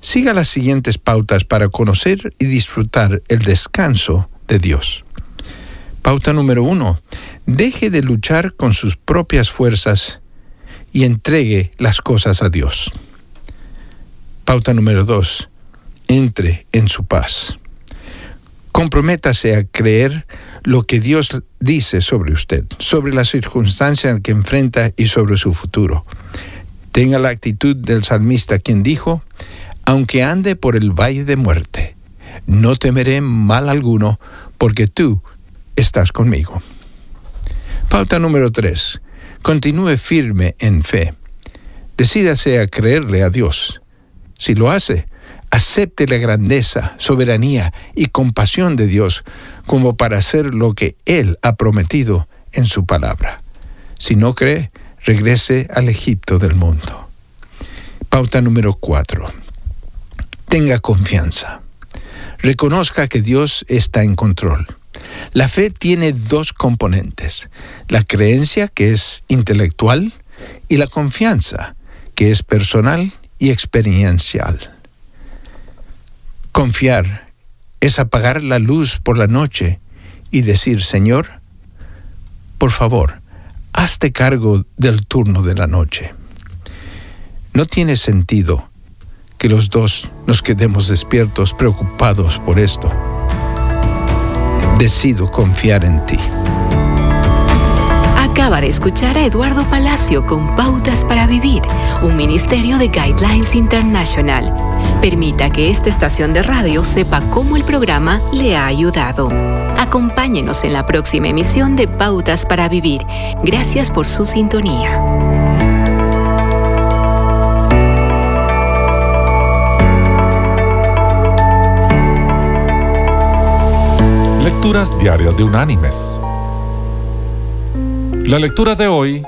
Siga las siguientes pautas para conocer y disfrutar el descanso de Dios. Pauta número uno. Deje de luchar con sus propias fuerzas y entregue las cosas a Dios. Pauta número dos. Entre en su paz. Comprométase a creer lo que Dios dice sobre usted, sobre la circunstancia que enfrenta y sobre su futuro. Tenga la actitud del salmista quien dijo, aunque ande por el valle de muerte, no temeré mal alguno, porque tú estás conmigo. Pauta número 3. Continúe firme en fe. Decídase a creerle a Dios. Si lo hace, acepte la grandeza, soberanía y compasión de Dios como para hacer lo que Él ha prometido en su palabra. Si no cree, regrese al Egipto del mundo. Pauta número 4 tenga confianza. Reconozca que Dios está en control. La fe tiene dos componentes, la creencia que es intelectual y la confianza que es personal y experiencial. Confiar es apagar la luz por la noche y decir, Señor, por favor, hazte cargo del turno de la noche. No tiene sentido que los dos nos quedemos despiertos, preocupados por esto. Decido confiar en ti. Acaba de escuchar a Eduardo Palacio con Pautas para Vivir, un ministerio de Guidelines International. Permita que esta estación de radio sepa cómo el programa le ha ayudado. Acompáñenos en la próxima emisión de Pautas para Vivir. Gracias por su sintonía. Lecturas Diarias de Unánimes. La lectura de hoy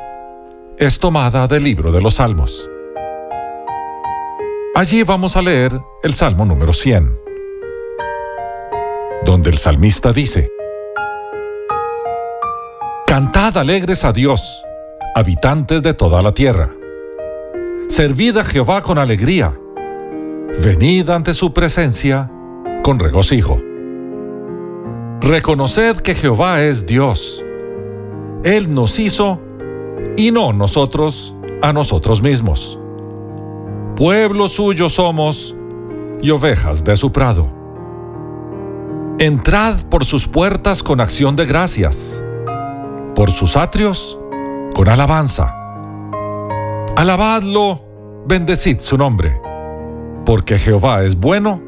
es tomada del libro de los Salmos. Allí vamos a leer el Salmo número 100, donde el salmista dice, Cantad alegres a Dios, habitantes de toda la tierra. Servid a Jehová con alegría. Venid ante su presencia con regocijo. Reconoced que Jehová es Dios. Él nos hizo y no nosotros a nosotros mismos. Pueblo suyo somos y ovejas de su prado. Entrad por sus puertas con acción de gracias, por sus atrios con alabanza. Alabadlo, bendecid su nombre, porque Jehová es bueno,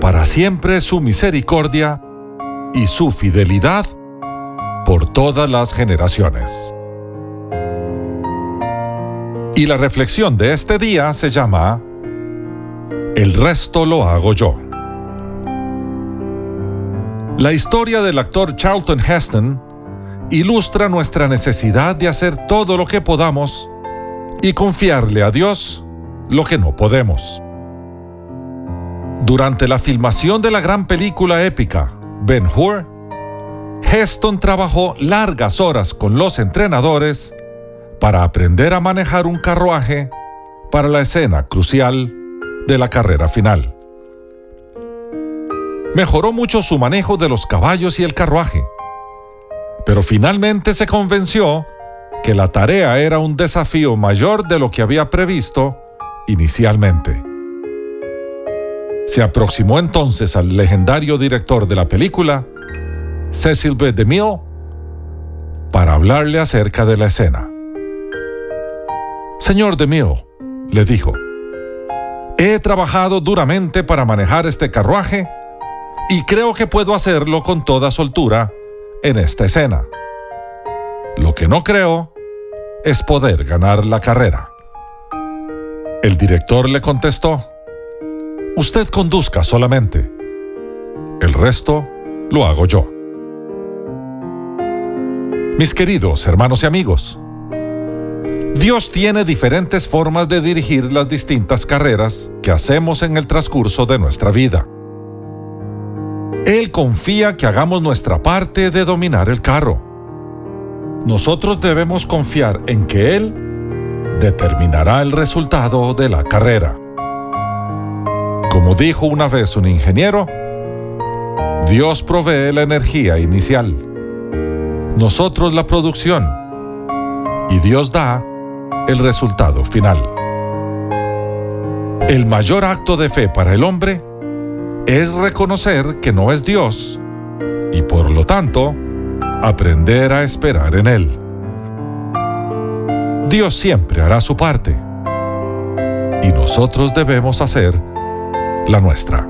para siempre su misericordia y su fidelidad por todas las generaciones. Y la reflexión de este día se llama El resto lo hago yo. La historia del actor Charlton Heston ilustra nuestra necesidad de hacer todo lo que podamos y confiarle a Dios lo que no podemos. Durante la filmación de la gran película épica Ben Hur, Heston trabajó largas horas con los entrenadores para aprender a manejar un carruaje para la escena crucial de la carrera final. Mejoró mucho su manejo de los caballos y el carruaje, pero finalmente se convenció que la tarea era un desafío mayor de lo que había previsto inicialmente. Se aproximó entonces al legendario director de la película, Cecil B. DeMille, para hablarle acerca de la escena. Señor DeMille, le dijo, he trabajado duramente para manejar este carruaje y creo que puedo hacerlo con toda soltura en esta escena. Lo que no creo es poder ganar la carrera. El director le contestó, usted conduzca solamente. El resto lo hago yo. Mis queridos hermanos y amigos, Dios tiene diferentes formas de dirigir las distintas carreras que hacemos en el transcurso de nuestra vida. Él confía que hagamos nuestra parte de dominar el carro. Nosotros debemos confiar en que Él determinará el resultado de la carrera. Como dijo una vez un ingeniero, Dios provee la energía inicial, nosotros la producción y Dios da el resultado final. El mayor acto de fe para el hombre es reconocer que no es Dios y por lo tanto aprender a esperar en Él. Dios siempre hará su parte y nosotros debemos hacer la nuestra.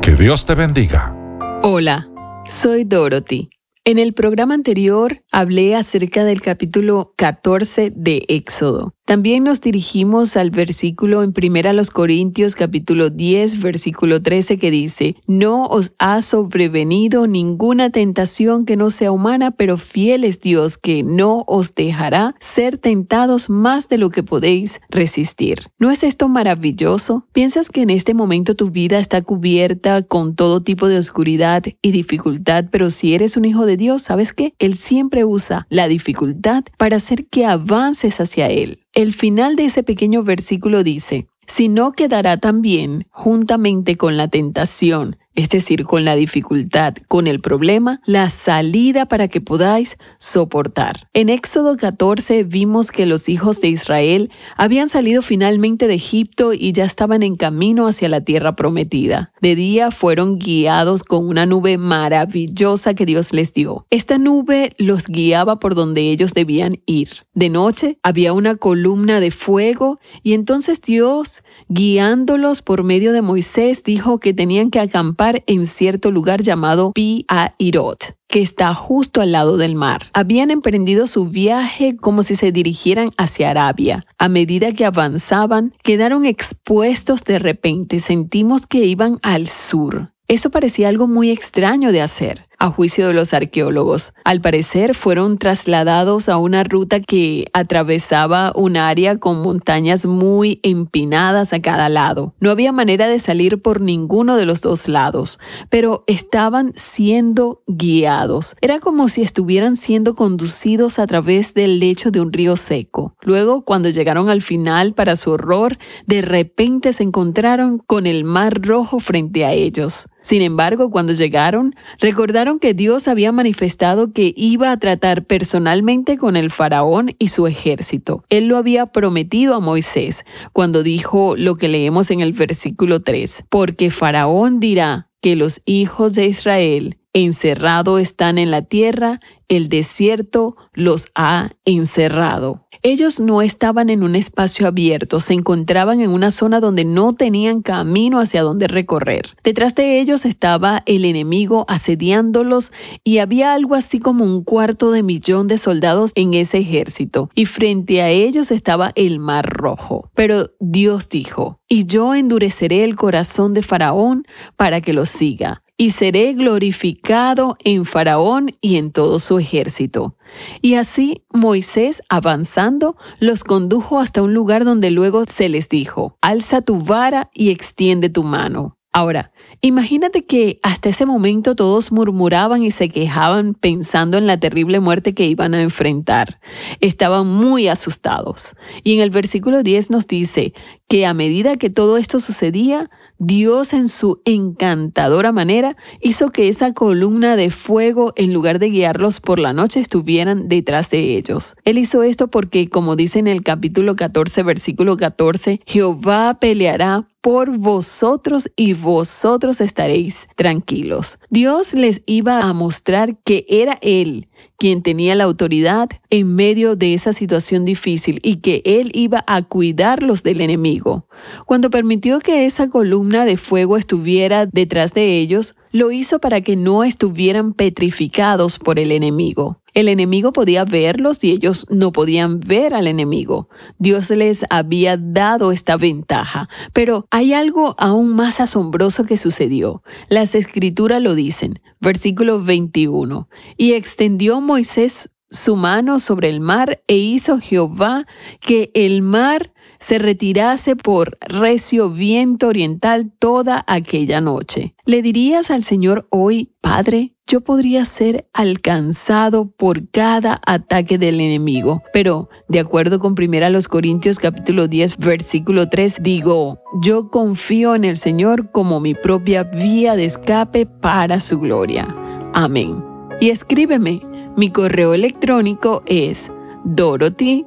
Que Dios te bendiga. Hola, soy Dorothy. En el programa anterior hablé acerca del capítulo 14 de Éxodo. También nos dirigimos al versículo en Primera los Corintios capítulo 10 versículo 13 que dice, No os ha sobrevenido ninguna tentación que no sea humana, pero fiel es Dios que no os dejará ser tentados más de lo que podéis resistir. ¿No es esto maravilloso? ¿Piensas que en este momento tu vida está cubierta con todo tipo de oscuridad y dificultad, pero si eres un hijo de Dios, ¿sabes qué? Él siempre usa la dificultad para hacer que avances hacia Él. El final de ese pequeño versículo dice, si no quedará también juntamente con la tentación es decir, con la dificultad, con el problema, la salida para que podáis soportar. En Éxodo 14 vimos que los hijos de Israel habían salido finalmente de Egipto y ya estaban en camino hacia la tierra prometida. De día fueron guiados con una nube maravillosa que Dios les dio. Esta nube los guiaba por donde ellos debían ir. De noche había una columna de fuego y entonces Dios, guiándolos por medio de Moisés, dijo que tenían que acampar en cierto lugar llamado Pi Irot que está justo al lado del mar. Habían emprendido su viaje como si se dirigieran hacia Arabia. A medida que avanzaban, quedaron expuestos de repente. Sentimos que iban al sur. Eso parecía algo muy extraño de hacer a juicio de los arqueólogos. Al parecer fueron trasladados a una ruta que atravesaba un área con montañas muy empinadas a cada lado. No había manera de salir por ninguno de los dos lados, pero estaban siendo guiados. Era como si estuvieran siendo conducidos a través del lecho de un río seco. Luego, cuando llegaron al final, para su horror, de repente se encontraron con el mar rojo frente a ellos. Sin embargo, cuando llegaron, recordaron que Dios había manifestado que iba a tratar personalmente con el faraón y su ejército. Él lo había prometido a Moisés cuando dijo lo que leemos en el versículo 3, porque faraón dirá que los hijos de Israel encerrado están en la tierra, el desierto los ha encerrado. Ellos no estaban en un espacio abierto, se encontraban en una zona donde no tenían camino hacia donde recorrer. Detrás de ellos estaba el enemigo asediándolos y había algo así como un cuarto de millón de soldados en ese ejército. Y frente a ellos estaba el mar rojo. Pero Dios dijo, y yo endureceré el corazón de Faraón para que los siga. Y seré glorificado en Faraón y en todo su ejército. Y así Moisés, avanzando, los condujo hasta un lugar donde luego se les dijo, alza tu vara y extiende tu mano. Ahora, imagínate que hasta ese momento todos murmuraban y se quejaban pensando en la terrible muerte que iban a enfrentar. Estaban muy asustados. Y en el versículo 10 nos dice que a medida que todo esto sucedía, Dios en su encantadora manera hizo que esa columna de fuego, en lugar de guiarlos por la noche, estuvieran detrás de ellos. Él hizo esto porque, como dice en el capítulo 14, versículo 14, Jehová peleará por vosotros y vosotros estaréis tranquilos. Dios les iba a mostrar que era Él quien tenía la autoridad en medio de esa situación difícil y que Él iba a cuidarlos del enemigo. Cuando permitió que esa columna de fuego estuviera detrás de ellos, lo hizo para que no estuvieran petrificados por el enemigo. El enemigo podía verlos y ellos no podían ver al enemigo. Dios les había dado esta ventaja. Pero hay algo aún más asombroso que sucedió. Las escrituras lo dicen. Versículo 21. Y extendió Moisés su mano sobre el mar e hizo Jehová que el mar se retirase por recio viento oriental toda aquella noche. ¿Le dirías al Señor hoy, Padre, yo podría ser alcanzado por cada ataque del enemigo. Pero, de acuerdo con 1 Corintios capítulo 10, versículo 3, digo, yo confío en el Señor como mi propia vía de escape para su gloria. Amén. Y escríbeme, mi correo electrónico es dorothy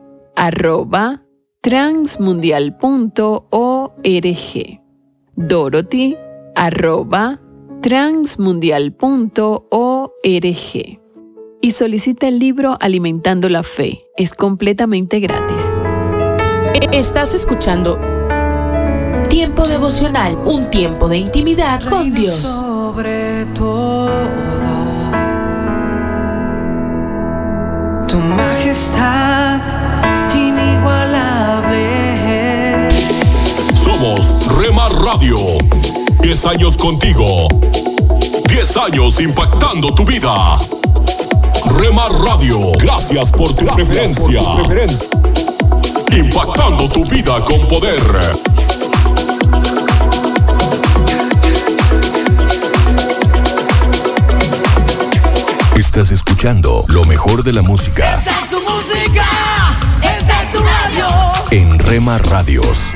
transmundial.org. Dorothy arroba transmundial.org. Y solicita el libro Alimentando la Fe. Es completamente gratis. Estás escuchando Tiempo devocional, un tiempo de intimidad con Dios. Sobre todo, tu majestad Somos Rema Radio. 10 años contigo. 10 años impactando tu vida. Rema Radio, gracias por tu preferencia. Impactando tu vida con poder. Estás escuchando lo mejor de la música. Esta es tu música. Esta es tu radio. En Rema Radios.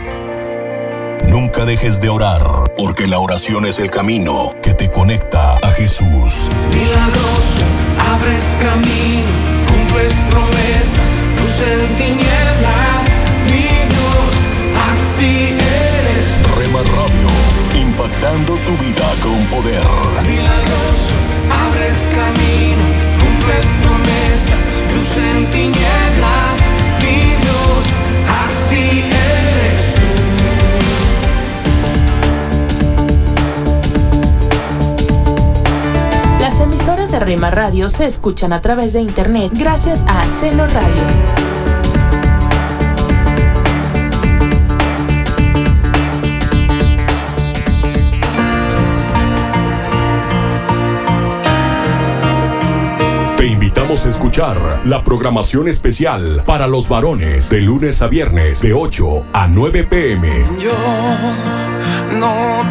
Nunca dejes de orar, porque la oración es el camino que te conecta a Jesús. Milagroso, abres camino, cumples promesas, luz en tinieblas, mi Dios, así eres. Rema Radio, impactando tu vida con poder. Milagroso, abres camino, cumples promesas, luz en tinieblas, mi Dios, Las emisoras de Rima Radio se escuchan a través de internet gracias a Seno Radio. Te invitamos a escuchar la programación especial para los varones de lunes a viernes de 8 a 9 pm. Yo no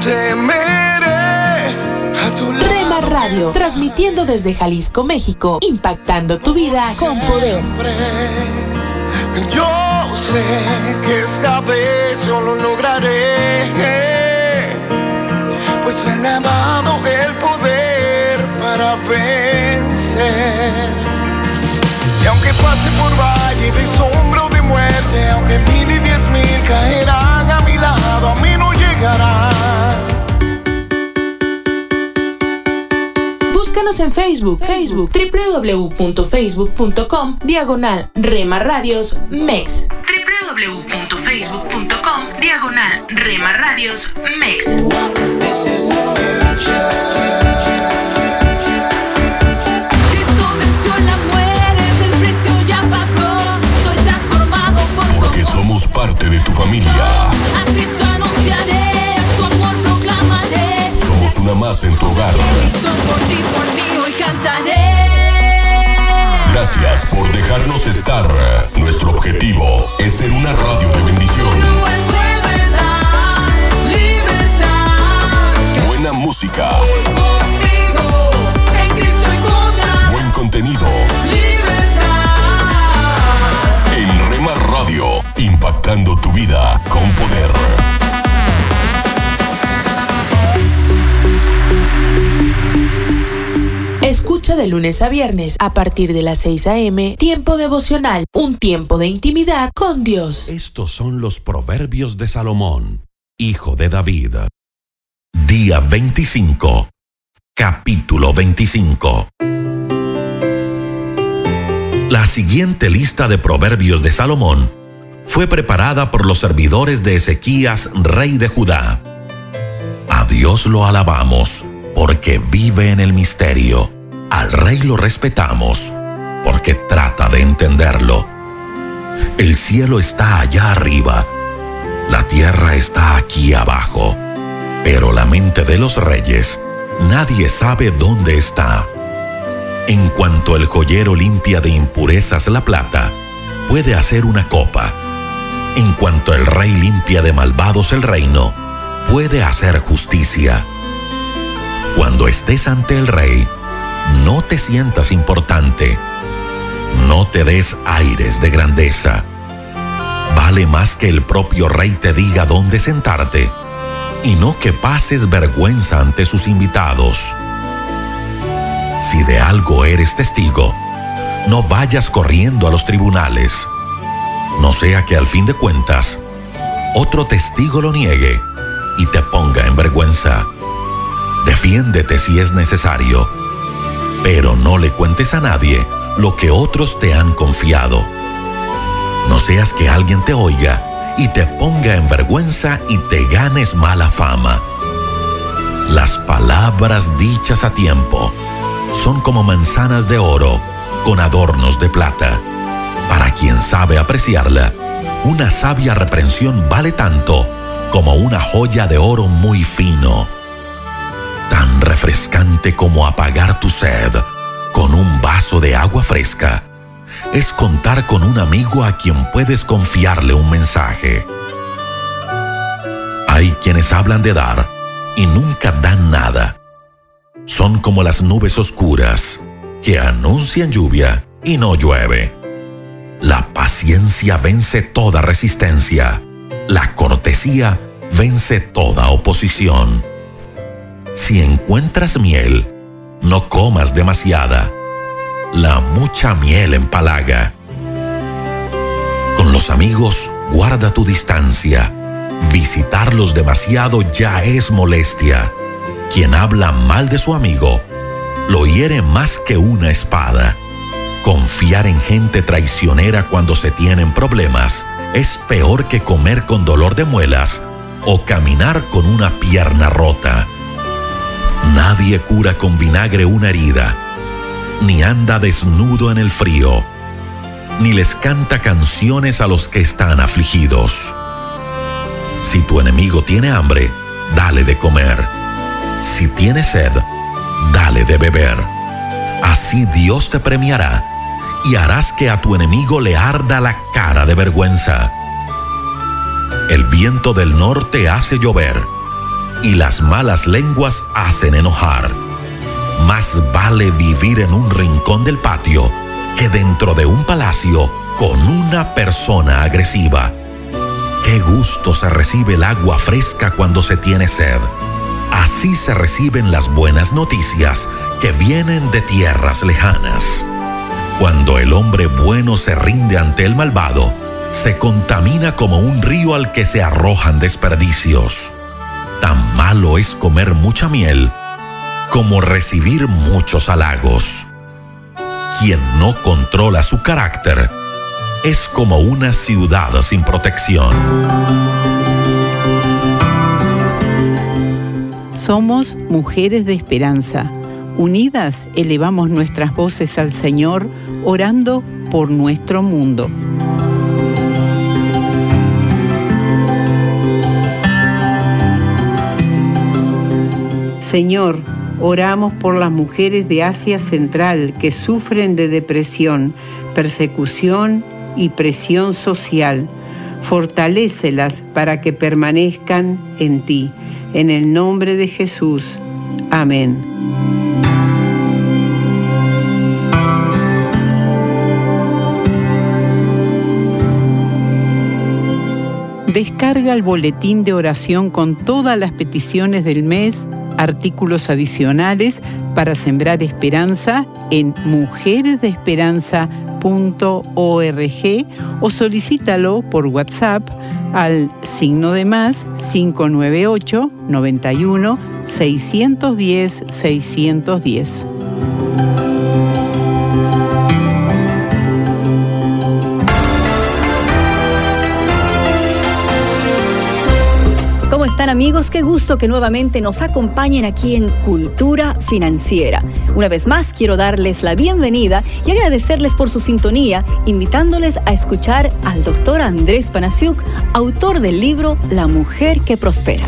Radio, transmitiendo desde Jalisco, México, impactando tu vida con poder. Yo sé que esta vez yo lo lograré. Pues he dado el poder para vencer. Y aunque pase por valle de sombra de muerte, aunque mil y diez mil caerán a mi lado, a mí no llegarán. Búscanos en Facebook, Facebook, www.facebook.com, diagonal Rema Radios MEX. www.facebook.com, diagonal Rema Radios MEX. Porque somos parte de tu familia. más en tu hogar. Gracias por dejarnos estar. Nuestro objetivo es ser una radio de bendición. Buena música. Buen contenido. Libertad. El Rema Radio, impactando tu vida con poder. De lunes a viernes a partir de las 6 a.m. Tiempo devocional, un tiempo de intimidad con Dios. Estos son los proverbios de Salomón, hijo de David. Día 25. Capítulo 25. La siguiente lista de proverbios de Salomón fue preparada por los servidores de Ezequías, rey de Judá. A Dios lo alabamos, porque vive en el misterio. Al rey lo respetamos, porque trata de entenderlo. El cielo está allá arriba, la tierra está aquí abajo, pero la mente de los reyes nadie sabe dónde está. En cuanto el joyero limpia de impurezas la plata, puede hacer una copa. En cuanto el rey limpia de malvados el reino, puede hacer justicia. Cuando estés ante el rey, no te sientas importante. No te des aires de grandeza. Vale más que el propio rey te diga dónde sentarte y no que pases vergüenza ante sus invitados. Si de algo eres testigo, no vayas corriendo a los tribunales. No sea que al fin de cuentas, otro testigo lo niegue y te ponga en vergüenza. Defiéndete si es necesario, pero no le cuentes a nadie lo que otros te han confiado. No seas que alguien te oiga y te ponga en vergüenza y te ganes mala fama. Las palabras dichas a tiempo son como manzanas de oro con adornos de plata. Para quien sabe apreciarla, una sabia reprensión vale tanto como una joya de oro muy fino. Tan refrescante como apagar tu sed con un vaso de agua fresca es contar con un amigo a quien puedes confiarle un mensaje. Hay quienes hablan de dar y nunca dan nada. Son como las nubes oscuras que anuncian lluvia y no llueve. La paciencia vence toda resistencia. La cortesía vence toda oposición. Si encuentras miel, no comas demasiada. La mucha miel empalaga. Con los amigos, guarda tu distancia. Visitarlos demasiado ya es molestia. Quien habla mal de su amigo, lo hiere más que una espada. Confiar en gente traicionera cuando se tienen problemas es peor que comer con dolor de muelas o caminar con una pierna rota. Nadie cura con vinagre una herida, ni anda desnudo en el frío, ni les canta canciones a los que están afligidos. Si tu enemigo tiene hambre, dale de comer. Si tiene sed, dale de beber. Así Dios te premiará y harás que a tu enemigo le arda la cara de vergüenza. El viento del norte hace llover y las malas lenguas hacen enojar. Más vale vivir en un rincón del patio que dentro de un palacio con una persona agresiva. Qué gusto se recibe el agua fresca cuando se tiene sed. Así se reciben las buenas noticias que vienen de tierras lejanas. Cuando el hombre bueno se rinde ante el malvado, se contamina como un río al que se arrojan desperdicios. Tan malo es comer mucha miel como recibir muchos halagos. Quien no controla su carácter es como una ciudad sin protección. Somos mujeres de esperanza. Unidas elevamos nuestras voces al Señor, orando por nuestro mundo. Señor, Oramos por las mujeres de Asia Central que sufren de depresión, persecución y presión social. Fortalécelas para que permanezcan en ti. En el nombre de Jesús. Amén. Descarga el boletín de oración con todas las peticiones del mes, artículos adicionales para sembrar esperanza en mujeresdeesperanza.org o solicítalo por WhatsApp al signo de más 598 91 610 610. Amigos? Qué gusto que nuevamente nos acompañen aquí en Cultura Financiera. Una vez más quiero darles la bienvenida y agradecerles por su sintonía, invitándoles a escuchar al doctor Andrés Panasiuk, autor del libro La mujer que prospera.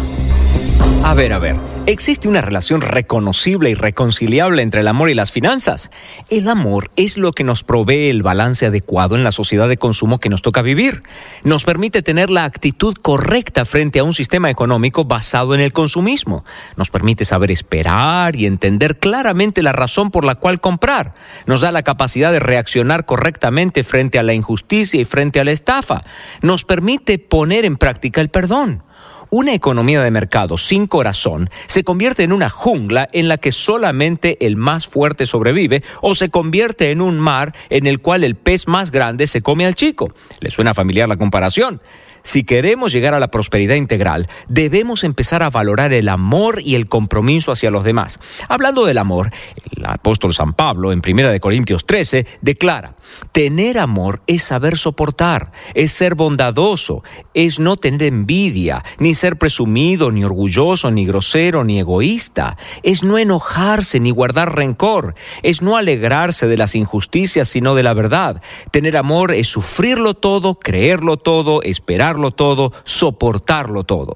A ver, a ver. ¿Existe una relación reconocible y reconciliable entre el amor y las finanzas? El amor es lo que nos provee el balance adecuado en la sociedad de consumo que nos toca vivir. Nos permite tener la actitud correcta frente a un sistema económico basado en el consumismo. Nos permite saber esperar y entender claramente la razón por la cual comprar. Nos da la capacidad de reaccionar correctamente frente a la injusticia y frente a la estafa. Nos permite poner en práctica el perdón. Una economía de mercado sin corazón se convierte en una jungla en la que solamente el más fuerte sobrevive o se convierte en un mar en el cual el pez más grande se come al chico. ¿Le suena familiar la comparación? Si queremos llegar a la prosperidad integral, debemos empezar a valorar el amor y el compromiso hacia los demás. Hablando del amor, el apóstol San Pablo en 1 Corintios 13 declara, tener amor es saber soportar, es ser bondadoso, es no tener envidia, ni ser presumido, ni orgulloso, ni grosero, ni egoísta, es no enojarse ni guardar rencor, es no alegrarse de las injusticias, sino de la verdad. Tener amor es sufrirlo todo, creerlo todo, esperar todo, soportarlo todo.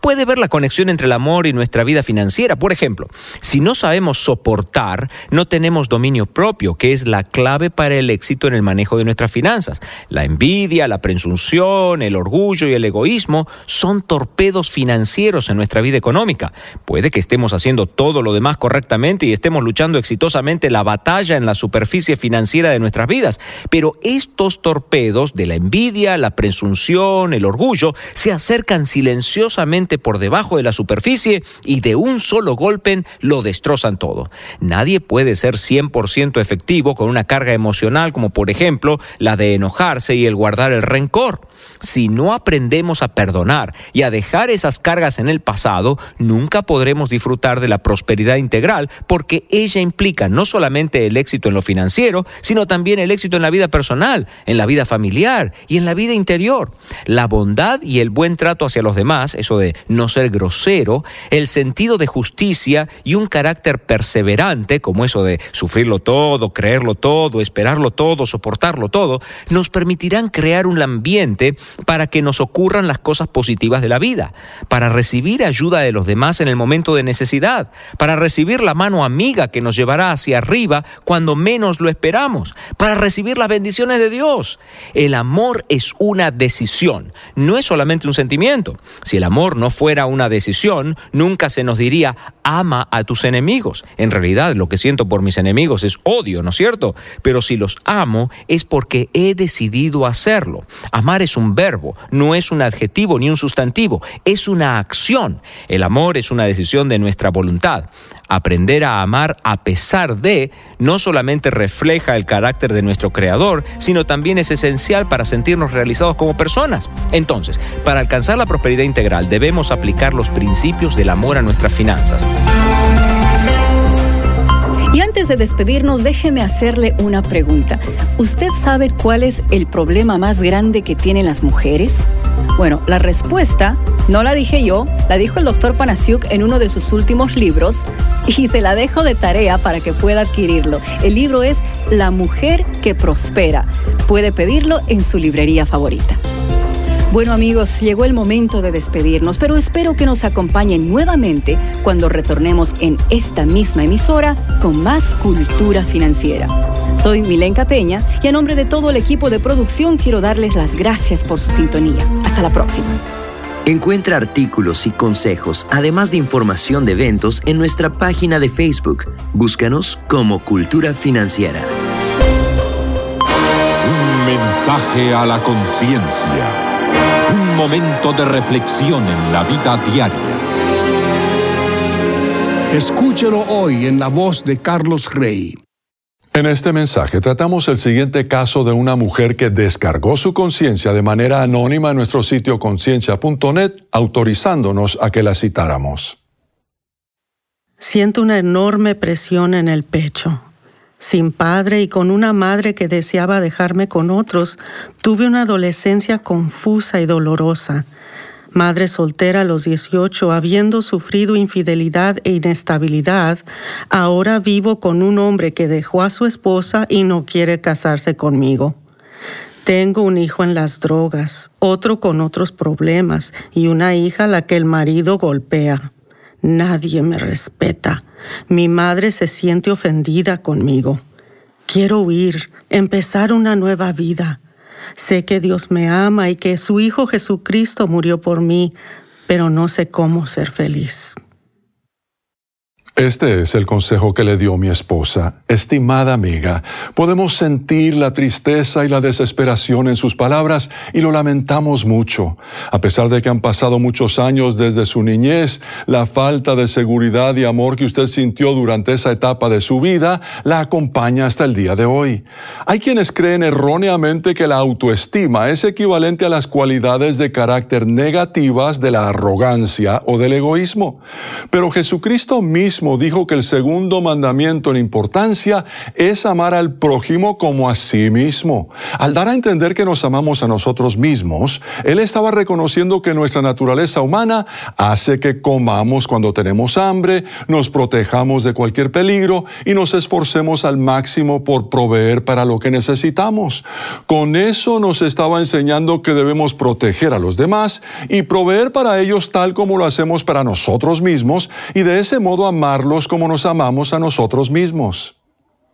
Puede ver la conexión entre el amor y nuestra vida financiera. Por ejemplo, si no sabemos soportar, no tenemos dominio propio, que es la clave para el éxito en el manejo de nuestras finanzas. La envidia, la presunción, el orgullo y el egoísmo son torpedos financieros en nuestra vida económica. Puede que estemos haciendo todo lo demás correctamente y estemos luchando exitosamente la batalla en la superficie financiera de nuestras vidas, pero estos torpedos de la envidia, la presunción, el orgullo, se acercan silenciosamente por debajo de la superficie y de un solo golpe lo destrozan todo. Nadie puede ser 100% efectivo con una carga emocional como por ejemplo la de enojarse y el guardar el rencor. Si no aprendemos a perdonar y a dejar esas cargas en el pasado, nunca podremos disfrutar de la prosperidad integral porque ella implica no solamente el éxito en lo financiero, sino también el éxito en la vida personal, en la vida familiar y en la vida interior. La bondad y el buen trato hacia los demás, eso de no ser grosero, el sentido de justicia y un carácter perseverante, como eso de sufrirlo todo, creerlo todo, esperarlo todo, soportarlo todo, nos permitirán crear un ambiente para que nos ocurran las cosas positivas de la vida, para recibir ayuda de los demás en el momento de necesidad, para recibir la mano amiga que nos llevará hacia arriba cuando menos lo esperamos, para recibir las bendiciones de Dios. El amor es una decisión, no es solamente un sentimiento. Si el amor no fuera una decisión, nunca se nos diría ama a tus enemigos. En realidad lo que siento por mis enemigos es odio, ¿no es cierto? Pero si los amo es porque he decidido hacerlo. Amar es un verbo, no es un adjetivo ni un sustantivo, es una acción. El amor es una decisión de nuestra voluntad. Aprender a amar a pesar de no solamente refleja el carácter de nuestro creador, sino también es esencial para sentirnos realizados como personas. Entonces, para alcanzar la prosperidad integral debemos aplicar los principios del amor a nuestras finanzas. Y antes de despedirnos, déjeme hacerle una pregunta. ¿Usted sabe cuál es el problema más grande que tienen las mujeres? Bueno, la respuesta no la dije yo, la dijo el doctor Panasiuk en uno de sus últimos libros y se la dejo de tarea para que pueda adquirirlo. El libro es La mujer que prospera. Puede pedirlo en su librería favorita. Bueno amigos, llegó el momento de despedirnos, pero espero que nos acompañen nuevamente cuando retornemos en esta misma emisora con más cultura financiera. Soy Milenka Peña y a nombre de todo el equipo de producción quiero darles las gracias por su sintonía. Hasta la próxima. Encuentra artículos y consejos, además de información de eventos, en nuestra página de Facebook. Búscanos como Cultura Financiera. Un mensaje a la conciencia. Un momento de reflexión en la vida diaria. Escúchelo hoy en la voz de Carlos Rey. En este mensaje tratamos el siguiente caso de una mujer que descargó su conciencia de manera anónima en nuestro sitio conciencia.net, autorizándonos a que la citáramos. Siento una enorme presión en el pecho. Sin padre y con una madre que deseaba dejarme con otros, tuve una adolescencia confusa y dolorosa. Madre soltera a los 18, habiendo sufrido infidelidad e inestabilidad, ahora vivo con un hombre que dejó a su esposa y no quiere casarse conmigo. Tengo un hijo en las drogas, otro con otros problemas y una hija a la que el marido golpea. Nadie me respeta. Mi madre se siente ofendida conmigo. Quiero huir, empezar una nueva vida. Sé que Dios me ama y que su Hijo Jesucristo murió por mí, pero no sé cómo ser feliz. Este es el consejo que le dio mi esposa. Estimada amiga, podemos sentir la tristeza y la desesperación en sus palabras y lo lamentamos mucho. A pesar de que han pasado muchos años desde su niñez, la falta de seguridad y amor que usted sintió durante esa etapa de su vida la acompaña hasta el día de hoy. Hay quienes creen erróneamente que la autoestima es equivalente a las cualidades de carácter negativas de la arrogancia o del egoísmo. Pero Jesucristo mismo dijo que el segundo mandamiento en importancia es amar al prójimo como a sí mismo. Al dar a entender que nos amamos a nosotros mismos, Él estaba reconociendo que nuestra naturaleza humana hace que comamos cuando tenemos hambre, nos protejamos de cualquier peligro y nos esforcemos al máximo por proveer para lo que necesitamos. Con eso nos estaba enseñando que debemos proteger a los demás y proveer para ellos tal como lo hacemos para nosotros mismos y de ese modo amar como nos amamos a nosotros mismos.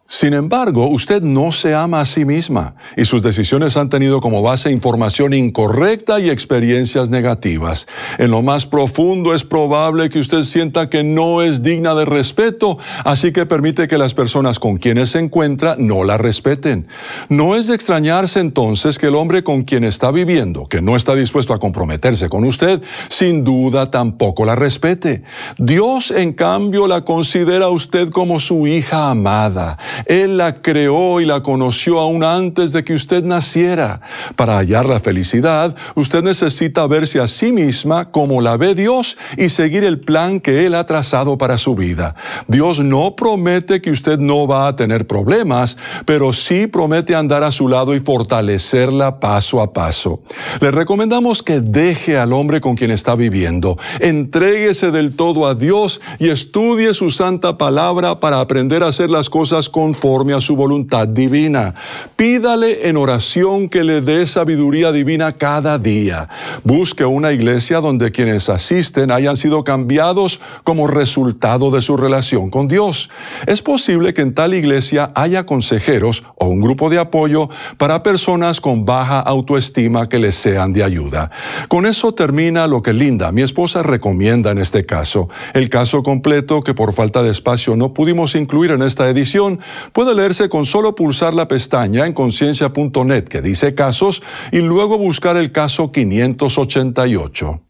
Sin embargo, usted no se ama a sí misma y sus decisiones han tenido como base información incorrecta y experiencias negativas. En lo más profundo es probable que usted sienta que no es digna de respeto, así que permite que las personas con quienes se encuentra no la respeten. No es de extrañarse entonces que el hombre con quien está viviendo, que no está dispuesto a comprometerse con usted, sin duda tampoco la respete. Dios, en cambio, la considera a usted como su hija amada él la creó y la conoció aún antes de que usted naciera. Para hallar la felicidad, usted necesita verse a sí misma como la ve Dios y seguir el plan que Él ha trazado para su vida. Dios no promete que usted no va a tener problemas, pero sí promete andar a su lado y fortalecerla paso a paso. Le recomendamos que deje al hombre con quien está viviendo, entréguese del todo a Dios y estudie su santa palabra para aprender a hacer las cosas con conforme a su voluntad divina. Pídale en oración que le dé sabiduría divina cada día. Busque una iglesia donde quienes asisten hayan sido cambiados como resultado de su relación con Dios. Es posible que en tal iglesia haya consejeros o un grupo de apoyo para personas con baja autoestima que les sean de ayuda. Con eso termina lo que Linda, mi esposa, recomienda en este caso. El caso completo que por falta de espacio no pudimos incluir en esta edición puede leerse con solo pulsar la pestaña en conciencia.net que dice casos y luego buscar el caso 588.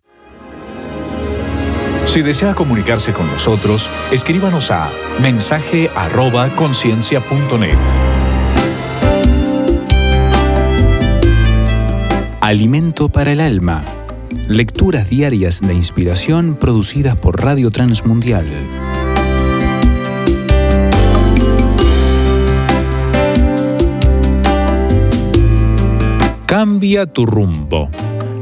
Si desea comunicarse con nosotros, escríbanos a mensaje@conciencia.net. Alimento para el alma. Lecturas diarias de inspiración producidas por Radio Transmundial. Cambia tu rumbo.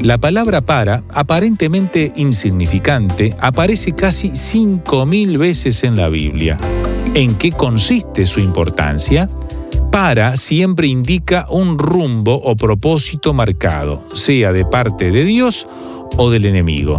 La palabra para, aparentemente insignificante, aparece casi 5.000 veces en la Biblia. ¿En qué consiste su importancia? para siempre indica un rumbo o propósito marcado, sea de parte de Dios o del enemigo.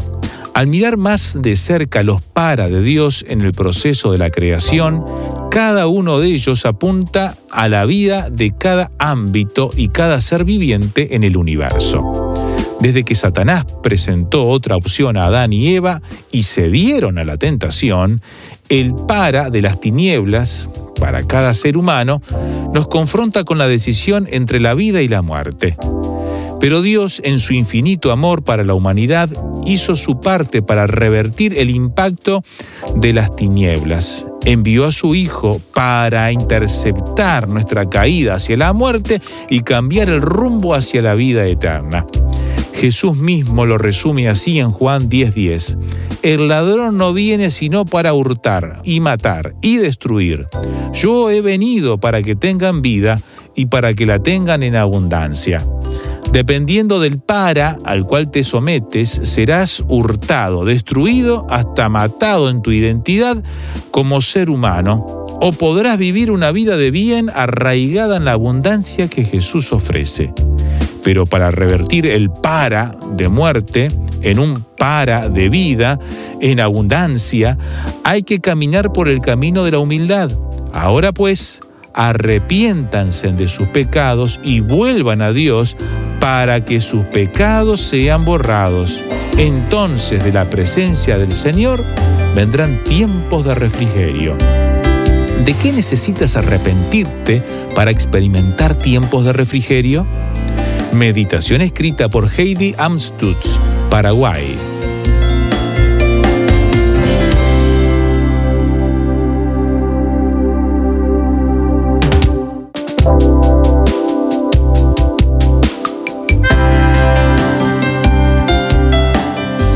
Al mirar más de cerca los para de Dios en el proceso de la creación, cada uno de ellos apunta a la vida de cada ámbito y cada ser viviente en el universo. Desde que Satanás presentó otra opción a Adán y Eva y cedieron a la tentación, el para de las tinieblas, para cada ser humano, nos confronta con la decisión entre la vida y la muerte. Pero Dios, en su infinito amor para la humanidad, hizo su parte para revertir el impacto de las tinieblas. Envió a su Hijo para interceptar nuestra caída hacia la muerte y cambiar el rumbo hacia la vida eterna. Jesús mismo lo resume así en Juan 10:10. El ladrón no viene sino para hurtar y matar y destruir. Yo he venido para que tengan vida y para que la tengan en abundancia. Dependiendo del para al cual te sometes, serás hurtado, destruido, hasta matado en tu identidad como ser humano, o podrás vivir una vida de bien arraigada en la abundancia que Jesús ofrece. Pero para revertir el para de muerte en un para de vida, en abundancia, hay que caminar por el camino de la humildad. Ahora pues, arrepiéntanse de sus pecados y vuelvan a Dios para que sus pecados sean borrados. Entonces de la presencia del Señor vendrán tiempos de refrigerio. ¿De qué necesitas arrepentirte para experimentar tiempos de refrigerio? Meditación escrita por Heidi Amstutz, Paraguay.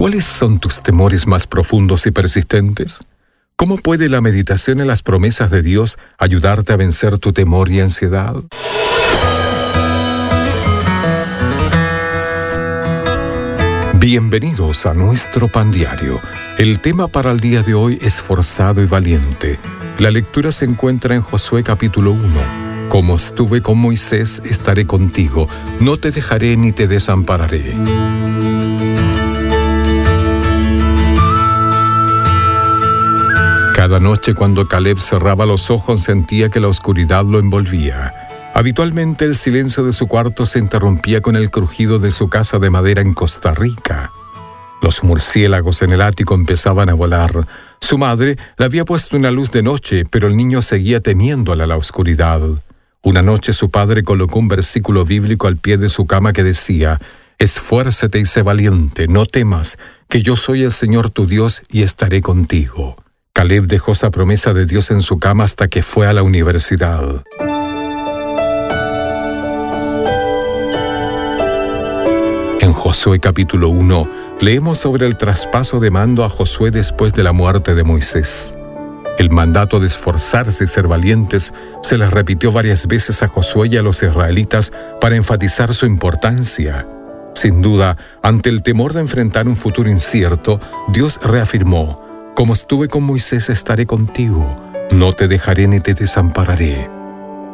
¿Cuáles son tus temores más profundos y persistentes? ¿Cómo puede la meditación en las promesas de Dios ayudarte a vencer tu temor y ansiedad? Bienvenidos a nuestro pan diario. El tema para el día de hoy es forzado y valiente. La lectura se encuentra en Josué capítulo 1. Como estuve con Moisés, estaré contigo, no te dejaré ni te desampararé. Cada noche cuando Caleb cerraba los ojos sentía que la oscuridad lo envolvía. Habitualmente el silencio de su cuarto se interrumpía con el crujido de su casa de madera en Costa Rica. Los murciélagos en el ático empezaban a volar. Su madre le había puesto una luz de noche, pero el niño seguía temiéndola la oscuridad. Una noche su padre colocó un versículo bíblico al pie de su cama que decía, Esfuérzate y sé valiente, no temas, que yo soy el Señor tu Dios y estaré contigo. Caleb dejó esa promesa de Dios en su cama hasta que fue a la universidad. En Josué capítulo 1 leemos sobre el traspaso de mando a Josué después de la muerte de Moisés. El mandato de esforzarse y ser valientes se les repitió varias veces a Josué y a los israelitas para enfatizar su importancia. Sin duda, ante el temor de enfrentar un futuro incierto, Dios reafirmó, como estuve con Moisés, estaré contigo. No te dejaré ni te desampararé.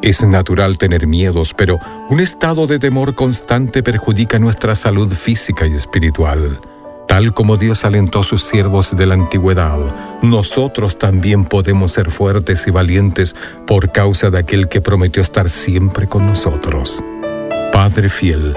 Es natural tener miedos, pero un estado de temor constante perjudica nuestra salud física y espiritual. Tal como Dios alentó a sus siervos de la antigüedad, nosotros también podemos ser fuertes y valientes por causa de aquel que prometió estar siempre con nosotros. Padre fiel,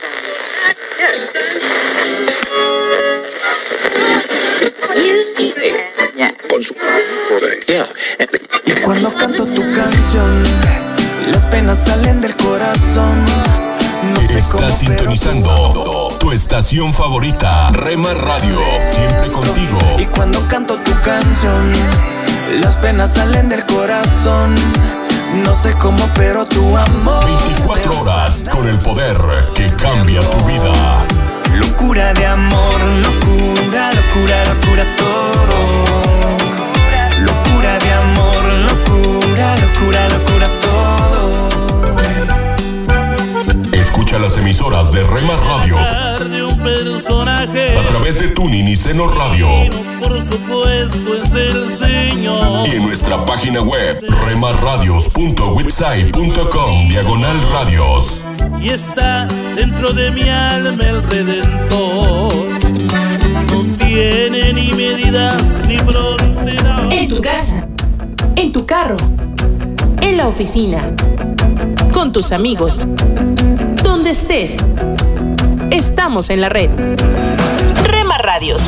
Y cuando canto tu canción, las penas salen del corazón. No sé cómo, Estás pero sintonizando tu estación favorita, Rema Radio, siempre contigo. Y cuando canto tu canción, las penas salen del corazón. No sé cómo, pero tu amor. 24 horas con el poder que cambia tu vida. Locura de amor, locura, locura, locura todo. Locura de amor, locura, locura, locura todo. Escucha las emisoras de Rema Radios de un personaje. a través de Tuning y Seno Radio Por supuesto es el Señor. y en nuestra página web remarradios.witsai.com diagonal radios. Y está dentro de mi alma el Redentor. No tiene ni medidas ni fronteras. En tu casa, en tu carro, en la oficina, con tus amigos, estés. Estamos en la red. Rema Radios.